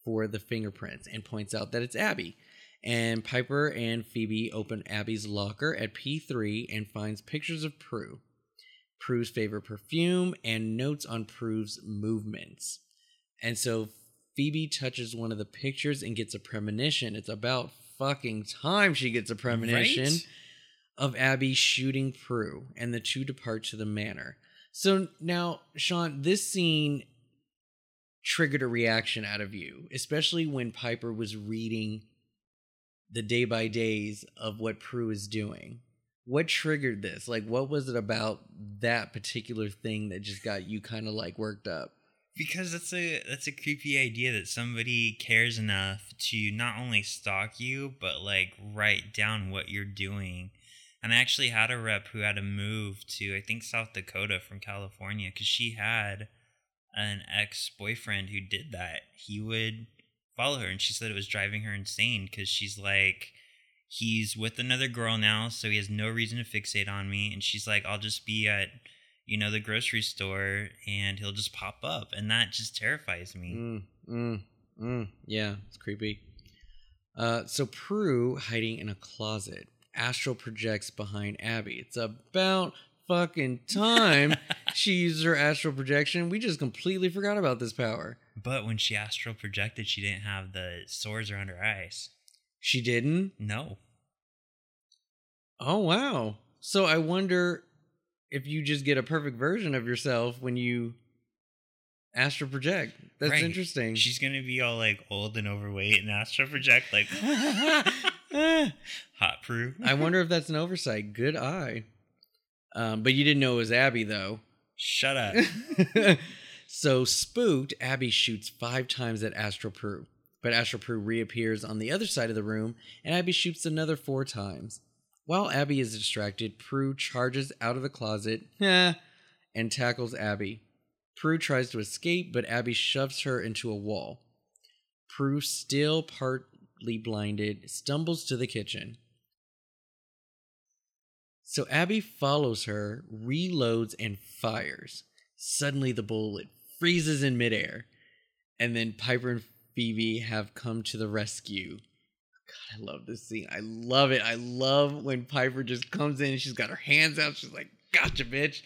for the fingerprints and points out that it's Abby. And Piper and Phoebe open Abby's locker at P3 and finds pictures of Prue, Prue's favorite perfume, and notes on Prue's movements. And so Phoebe touches one of the pictures and gets a premonition. It's about fucking time she gets a premonition Right? of Abby shooting Prue, and the two depart to the manor. So now, Sean, this scene triggered a reaction out of you, especially when Piper was reading the day by days of what Prue is doing. What triggered this? Like, what was it about that particular thing that just got you kind of like worked up? Because that's a that's a creepy idea that somebody cares enough to not only stalk you but like write down what you're doing. And I actually had a rep who had to move to I think South Dakota from California because she had an ex boyfriend who did that. He would follow her, and she said it was driving her insane because she's like, he's with another girl now, so he has no reason to fixate on me. And she's like, I'll just be at, you know, the grocery store and he'll just pop up. And that just terrifies me. Mm, mm, mm. Yeah, it's creepy. Uh, so Prue hiding in a closet. Astral projects behind Abby. It's about fucking time <laughs> she used her astral projection. We just completely forgot about this power. But when she astral projected, she didn't have the sores around her eyes. She didn't? No. Oh, wow. So I wonder if you just get a perfect version of yourself when you astral project. That's Right. interesting. She's gonna be all like old and overweight and astral project like <laughs> <laughs> hot Prue. I wonder if that's an oversight. Good eye. Um, but you didn't know it was Abby, though. Shut up. <laughs> so spooked, Abby shoots five times at Astral Prue. But Astral Prue reappears on the other side of the room, and Abby shoots another four times. While Abby is distracted, Prue charges out of the closet and tackles Abby. Prue tries to escape, but Abby shoves her into a wall. Prue, still partly blinded, stumbles to the kitchen. So Abby follows her, reloads, and fires. Suddenly, the bullet freezes in midair, and then Piper and Phoebe have come to the rescue. God, I love this scene. I love it. I love when Piper just comes in and she's got her hands out. She's like, "Gotcha, bitch."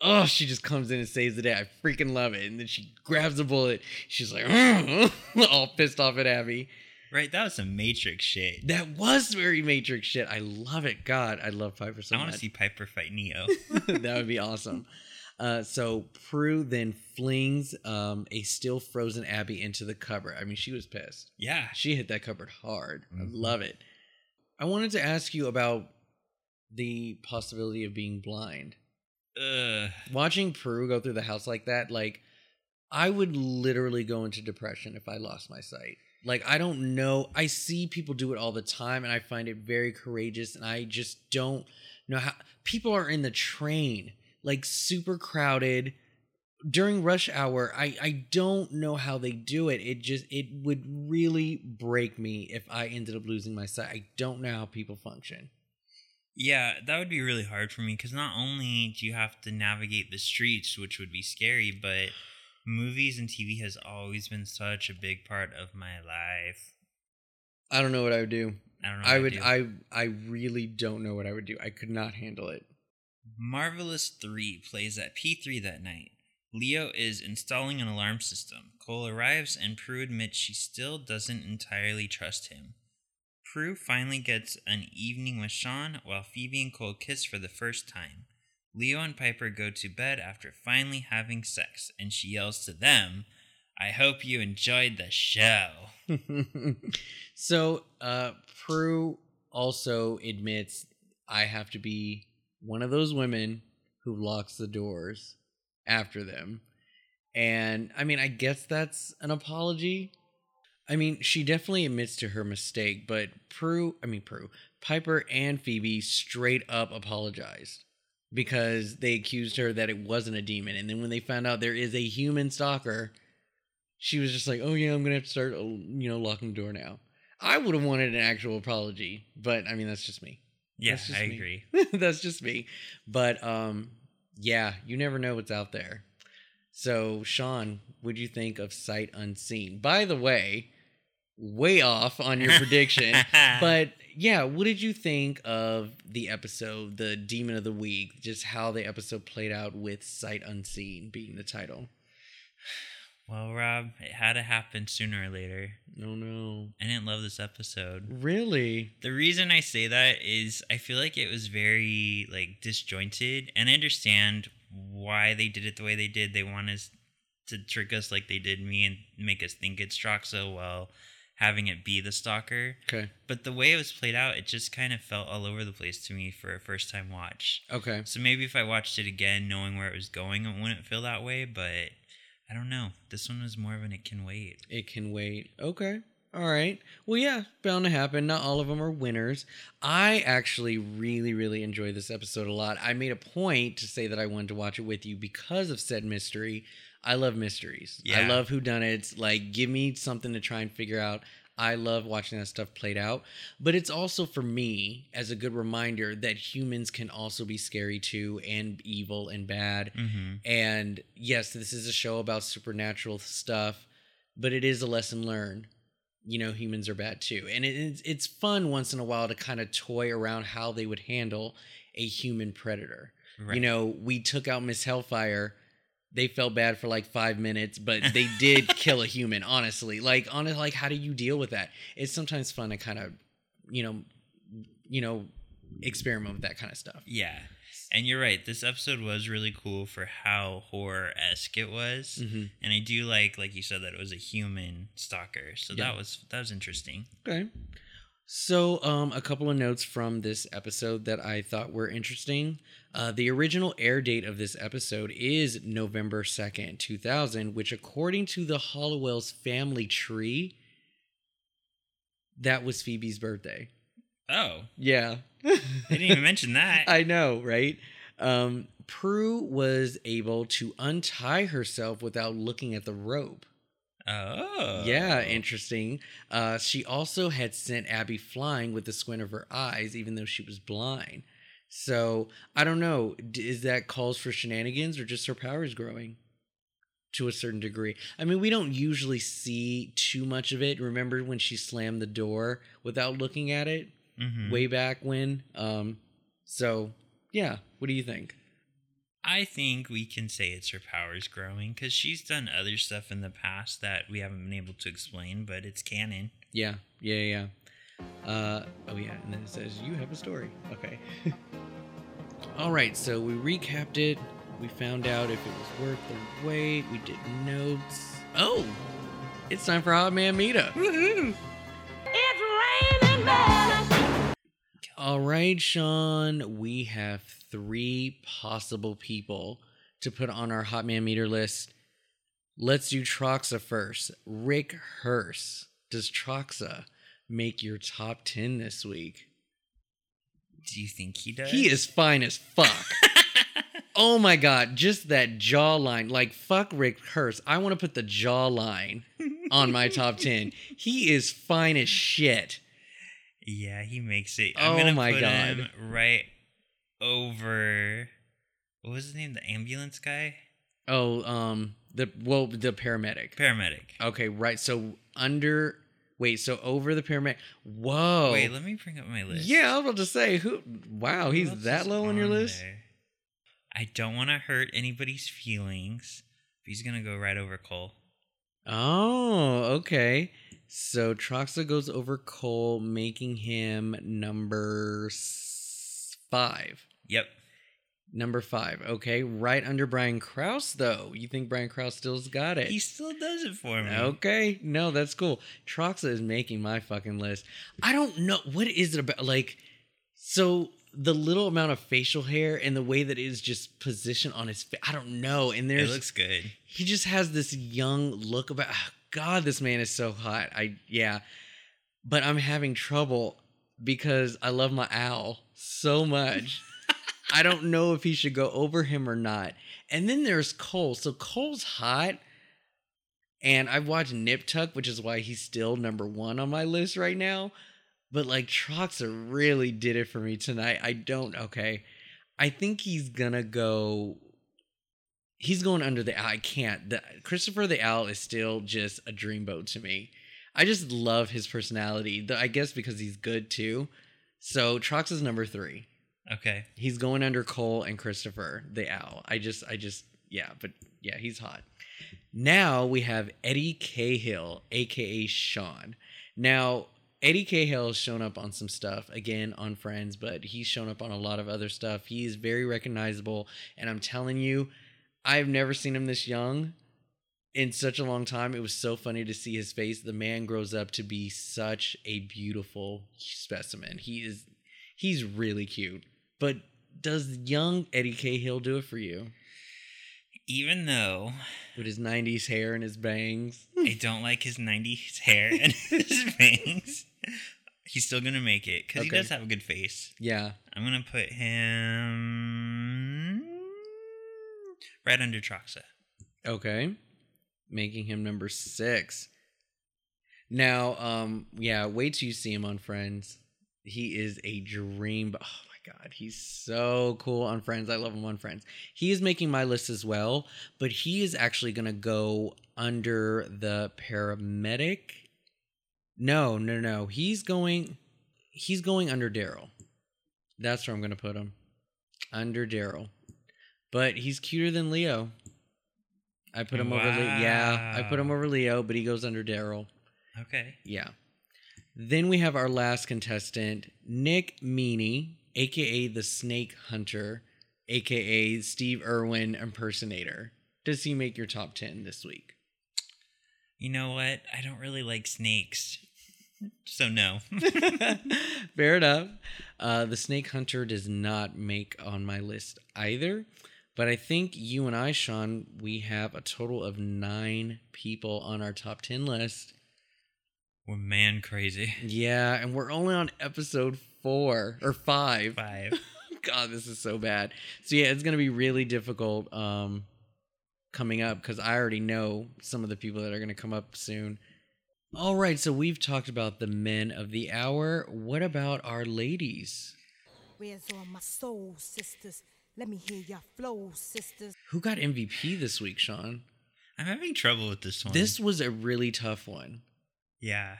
Oh, she just comes in and saves the day. I freaking love it. And then she grabs the bullet. She's like, <laughs> all pissed off at Abby. Right, that was some Matrix shit. That was very Matrix shit. I love it. God, I love Piper so I want much. to see Piper fight Neo. <laughs> that would be awesome. Uh, so Prue then flings um, a still frozen Abby into the cupboard. I mean, she was pissed. yeah. She hit that cupboard hard. Mhm. I love it. I wanted to ask you about the possibility of being blind. Ugh. Watching Prue go through the house like that, like I would literally go into depression if I lost my sight. Like I don't know. I see people do it all the time, and I find it very courageous. And I just don't know how people are in the train, like super crowded during rush hour. I I don't know how they do it. It just it would really break me if I ended up losing my sight. I don't know how people function. Yeah, that would be really hard for me because not only do you have to navigate the streets, which would be scary, but movies and TV has always been such a big part of my life. I don't know what I would do. I don't know. I would. do. I I really don't know what I would do. I could not handle it. Marvelous 3 plays at P3 that night. Leo is installing an alarm system. Cole arrives and Prue admits she still doesn't entirely trust him. Prue finally gets an evening with Sean while Phoebe and Cole kiss for the first time. Leo and Piper go to bed after finally having sex, and she yells to them, I hope you enjoyed the show. <laughs> so, uh, Prue also admits I have to be one of those women who locks the doors after them. And I mean, I guess that's an apology. I mean, she definitely admits to her mistake, but Prue, I mean, Prue, Piper and Phoebe straight up apologized because they accused her that it wasn't a demon. And then when they found out there is a human stalker, she was just like, "Oh yeah, I'm gonna have to start, you know, locking the door now." I would have wanted an actual apology, but I mean, that's just me. Yeah, I me. agree. <laughs> that's just me. But um, yeah, you never know what's out there. So, Sean, what'd you think of Sight Unseen? By the way, way off on your prediction. <laughs> But yeah, what did you think of the episode, the Demon of the Week, just how the episode played out with Sight Unseen being the title? well, Rob, it had to happen sooner or later. No, no. I didn't love this episode. Really? The reason I say that is I feel like it was very like disjointed, and I understand why they did it the way they did. They want to to trick us like they did me and make us think it's Troxa while having it be the stalker. Okay. But the way it was played out, it just kind of felt all over the place to me for a first time watch. Okay. So maybe if I watched it again, knowing where it was going, it wouldn't feel that way. But I don't know. This one was more of an it can wait. It can wait. Okay. All right. Well, yeah, bound to happen. Not all of them are winners. I actually really, really enjoy this episode a lot. I made a point to say that I wanted to watch it with you because of said mystery. I love mysteries. I Yeah. love whodunits. Like, give me something to try and figure out. I love watching that stuff played out. But it's also for me as a good reminder that humans can also be scary too and evil and bad. Mm-hmm. And yes, this is a show about supernatural stuff, but it is a lesson learned. You know, humans are bad too. And it, it's, it's fun once in a while to kind of toy around how they would handle a human predator. Right. You know, we took out Miss Hellfire. They felt bad for like five minutes, but they did <laughs> kill a human, honestly. Like, honest, like, how do you deal with that? It's sometimes fun to kind of, you know, you know, experiment with that kind of stuff. Yeah. And you're right. This episode was really cool for how horror esque it was, hmm and I do like, like you said, that it was a human stalker. So Yeah. that was that was interesting. Okay. So, um, a couple of notes from this episode that I thought were interesting. Uh, the original air date of this episode is November 2nd, 2000, which, according to the Halliwell's family tree, that was Phoebe's birthday. Oh, Yeah. <laughs> I didn't even mention that. <laughs> I know, right? Um, Prue was able to untie herself without looking at the rope. Oh, Yeah, interesting. Uh, she also had sent Abby flying with the squint of her eyes, even though she was blind. So I don't know. Is that calls for shenanigans or just her powers growing to a certain degree? I mean, we don't usually see too much of it. Remember when she slammed the door without looking at it Mhm. way back when? Um, so yeah, what do you think? I think we can say it's her powers growing because she's done other stuff in the past that we haven't been able to explain, but it's canon. Yeah, yeah, yeah. Uh, oh yeah, and then it says you have a story. Okay. <laughs> All right, so we recapped it. We found out if it was worth the wait. We did notes. Oh, it's time for Hot Man Meetup. Woohoo! All right, Sean, we have three possible people to put on our Hot Man Meter list. Let's do Troxa first. Rick Hurst. Does Troxa make your top 10 this week? Do you think he does? He is fine as fuck. <laughs> oh my god, just that jawline. Like fuck Rick Hurst. I want to put the jawline on my top 10. <laughs> He is fine as shit. Yeah, he makes it. Oh I'm gonna my put God. him right over. What was his name? The ambulance guy, Oh, um the well the paramedic. paramedic. Okay, right. So under wait, so over the paramedic. Whoa. Wait, let me bring up my list. yeah, I was about to say who wow, Who he's that low on your list? there? I don't want to hurt anybody's feelings. But he's gonna go right over Cole. Oh, okay. So Troxa goes over Cole, making him number five. Yep. Number five. Okay, right under Brian Krause, though. You think Brian Krause still's got it? He still does it for me. Okay, no, that's cool. Troxa is making my fucking list. I don't know what is it about. Like, so the little amount of facial hair and the way that it is just positioned on his face, I don't know. And It looks good. he just has this young look about ah, god this man is so hot. I yeah. But i'm having trouble because i love my owl so much. I don't <laughs> know if he should go over him or not. And then there's cole. So cole's hot and i've watched nip tuck which is why he's still number one on my list right now. But like troxa really did it for me tonight. I don't okay. I think he's gonna go he's going under the. I can't. The, Christopher the Owl is still just a dreamboat to me. I just love his personality. I guess because he's good too. So Trox is number three. Okay. He's going under Cole and Christopher the Owl. I just, I just, yeah, but yeah, he's hot. Now we have Eddie Cahill, aka Sean. Now Eddie Cahill has shown up on some stuff again on Friends, but he's shown up on a lot of other stuff. He is very recognizable, and I'm telling you, I've never seen him this young. in such a long time. It was so funny to see his face. The man grows up to be such a beautiful specimen. He is he's really cute. But does young Eddie Cahill do it for you? Even though With his 90s hair and his bangs. I don't like his 90s hair and <laughs> his bangs, he's still going to make it because Okay. he does have a good face. Yeah. I'm going to put him right under Troxa. Okay. Making him number six. Now, um, yeah, wait till you see him on Friends. He is a dream. Oh my god, he's so cool on Friends. I love him on Friends. He is making my list as well, but he is actually gonna go under the paramedic. No, no, no. He's going he's going under Daryl. That's where I'm gonna put him. Under Daryl. But he's cuter than Leo. I put him over Leo. Yeah, I put him over Leo, but he goes under Daryl. Okay. Yeah. Then we have our last contestant, Nick Meaney, aka the Snake Hunter, aka Steve Irwin impersonator. Does he make your top 10 this week? You know what? I don't really like snakes. So, no. <laughs> Fair enough. Uh, the Snake Hunter does not make on my list either. But I think you and I, Sean, we have a total of nine people on our top 10 list. We're man crazy. Yeah, and we're only on episode four or five. Five. <laughs> God, this is so bad. So yeah, it's gonna be really difficult um coming up because I already know some of the people that are gonna come up soon. All right, so we've talked about the men of the hour. What about our ladies? Where's all my soul sisters? Let me hear your flow, sisters. Who got MVP this week, Sean? I'm having trouble with this one. This was a really tough one. Yeah.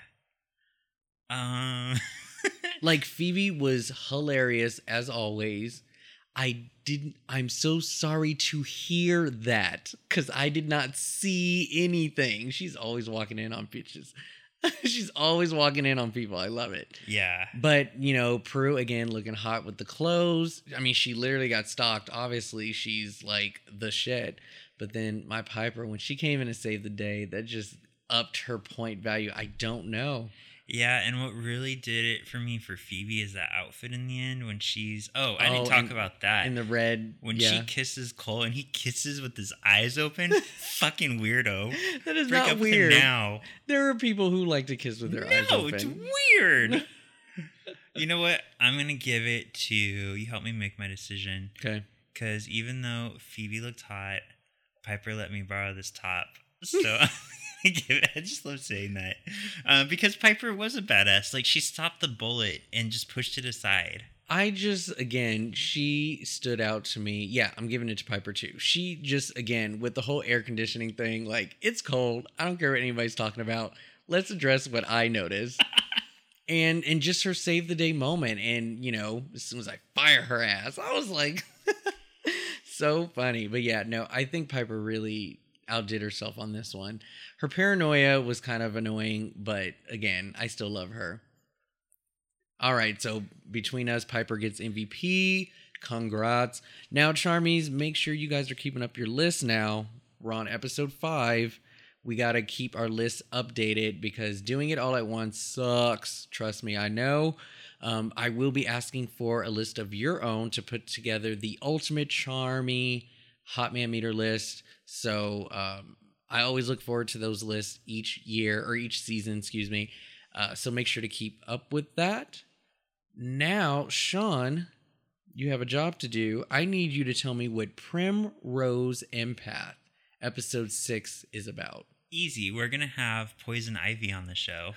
Um. <laughs> Like Phoebe was hilarious as always. I didn't I'm so sorry to hear that cuz I did not see anything. She's always walking in on bitches. <laughs> She's always walking in on people. I love it. yeah. But, you know, Prue again looking hot with the clothes. I mean, she literally got stalked. Obviously, she's like the shit. But then my Piper when she came in and saved the day, that just upped her point value. I don't know. Yeah, and what really did it for me for Phoebe is that outfit in the end when she's oh, I Oh, didn't talk in- about that. In the red when yeah. she kisses Cole and he kisses with his eyes open, <laughs> fucking weirdo. That is Break not up with him weird. now. There are people who like to kiss with their eyes open. no, it's weird. <laughs> you know what? I'm gonna give it to you. Help me make my decision Okay. because even though Phoebe looked hot, Piper let me borrow this top. <laughs> So I'm gonna give it. I just love saying that uh, because Piper was a badass. Like she stopped the bullet and just pushed it aside. I just again, she stood out to me. Yeah, I'm giving it to Piper too. She just again with the whole air conditioning thing, like it's cold. I don't care what anybody's talking about. Let's address what I noticed. <laughs> and and just her save the day moment. And you know, as soon as I fire her ass, I was like <laughs> so funny. But yeah, no, I think Piper really outdid herself on this one. Her paranoia was kind of annoying, but again, I still love her. All right, so between us, Piper gets MVP. Congrats. Now, Charmies, make sure you guys are keeping up your list now. We're on episode five. We got to keep our list updated because doing it all at once sucks. Trust me, I know. Um, I will be asking for a list of your own to put together the ultimate Charmy Hot Man Meter list. So um, I always look forward to those lists each year or each season, excuse me. Uh, so make sure to keep up with that. Now, Sean, you have a job to do. I need you to tell me what Primrose Empath episode six is about. Easy. We're gonna have Poison Ivy on the show.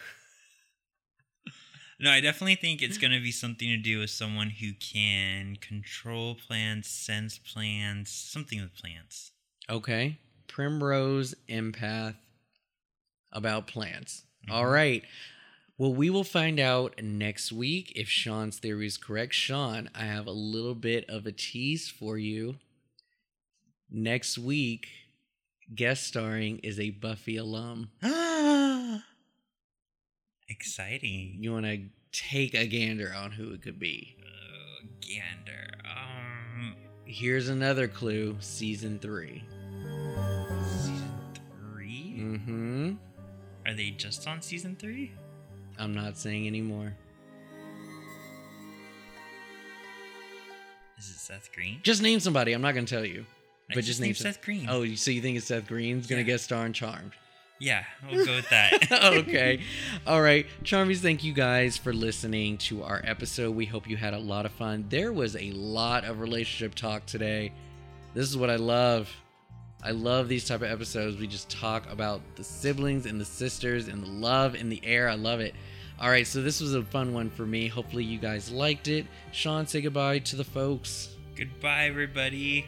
No, I definitely think it's <laughs> gonna be something to do with someone who can control plants, sense plants, something with plants. Okay. Primrose Empath about plants. All Mhm. right. Well, we will find out next week if Sean's theory is correct. Sean, I have a little bit of a tease for you. Next week, guest starring is a Buffy alum. <gasps> <gasps> <gasps> Exciting. You want to take a gander on who it could be? Uh, gander. Um, Here's another clue season three. season three. Mm-hmm. Are they just on season three? I'm not saying anymore. Is it Seth Green? Just name somebody. I'm not gonna tell you. I But just name Seth Green. Oh, so you think it's Seth Green's gonna Yeah. guest star and Charmed? Yeah, we'll go with that. <laughs> okay. All right. Charmies, thank you guys for listening to our episode. We hope you had a lot of fun. There was a lot of relationship talk today. This is what I love. I love these type of episodes. We just talk about the siblings and the sisters and the love in the air. I love it. All right, so this was a fun one for me. Hopefully you guys liked it. Sean, say goodbye to the folks. Goodbye, everybody.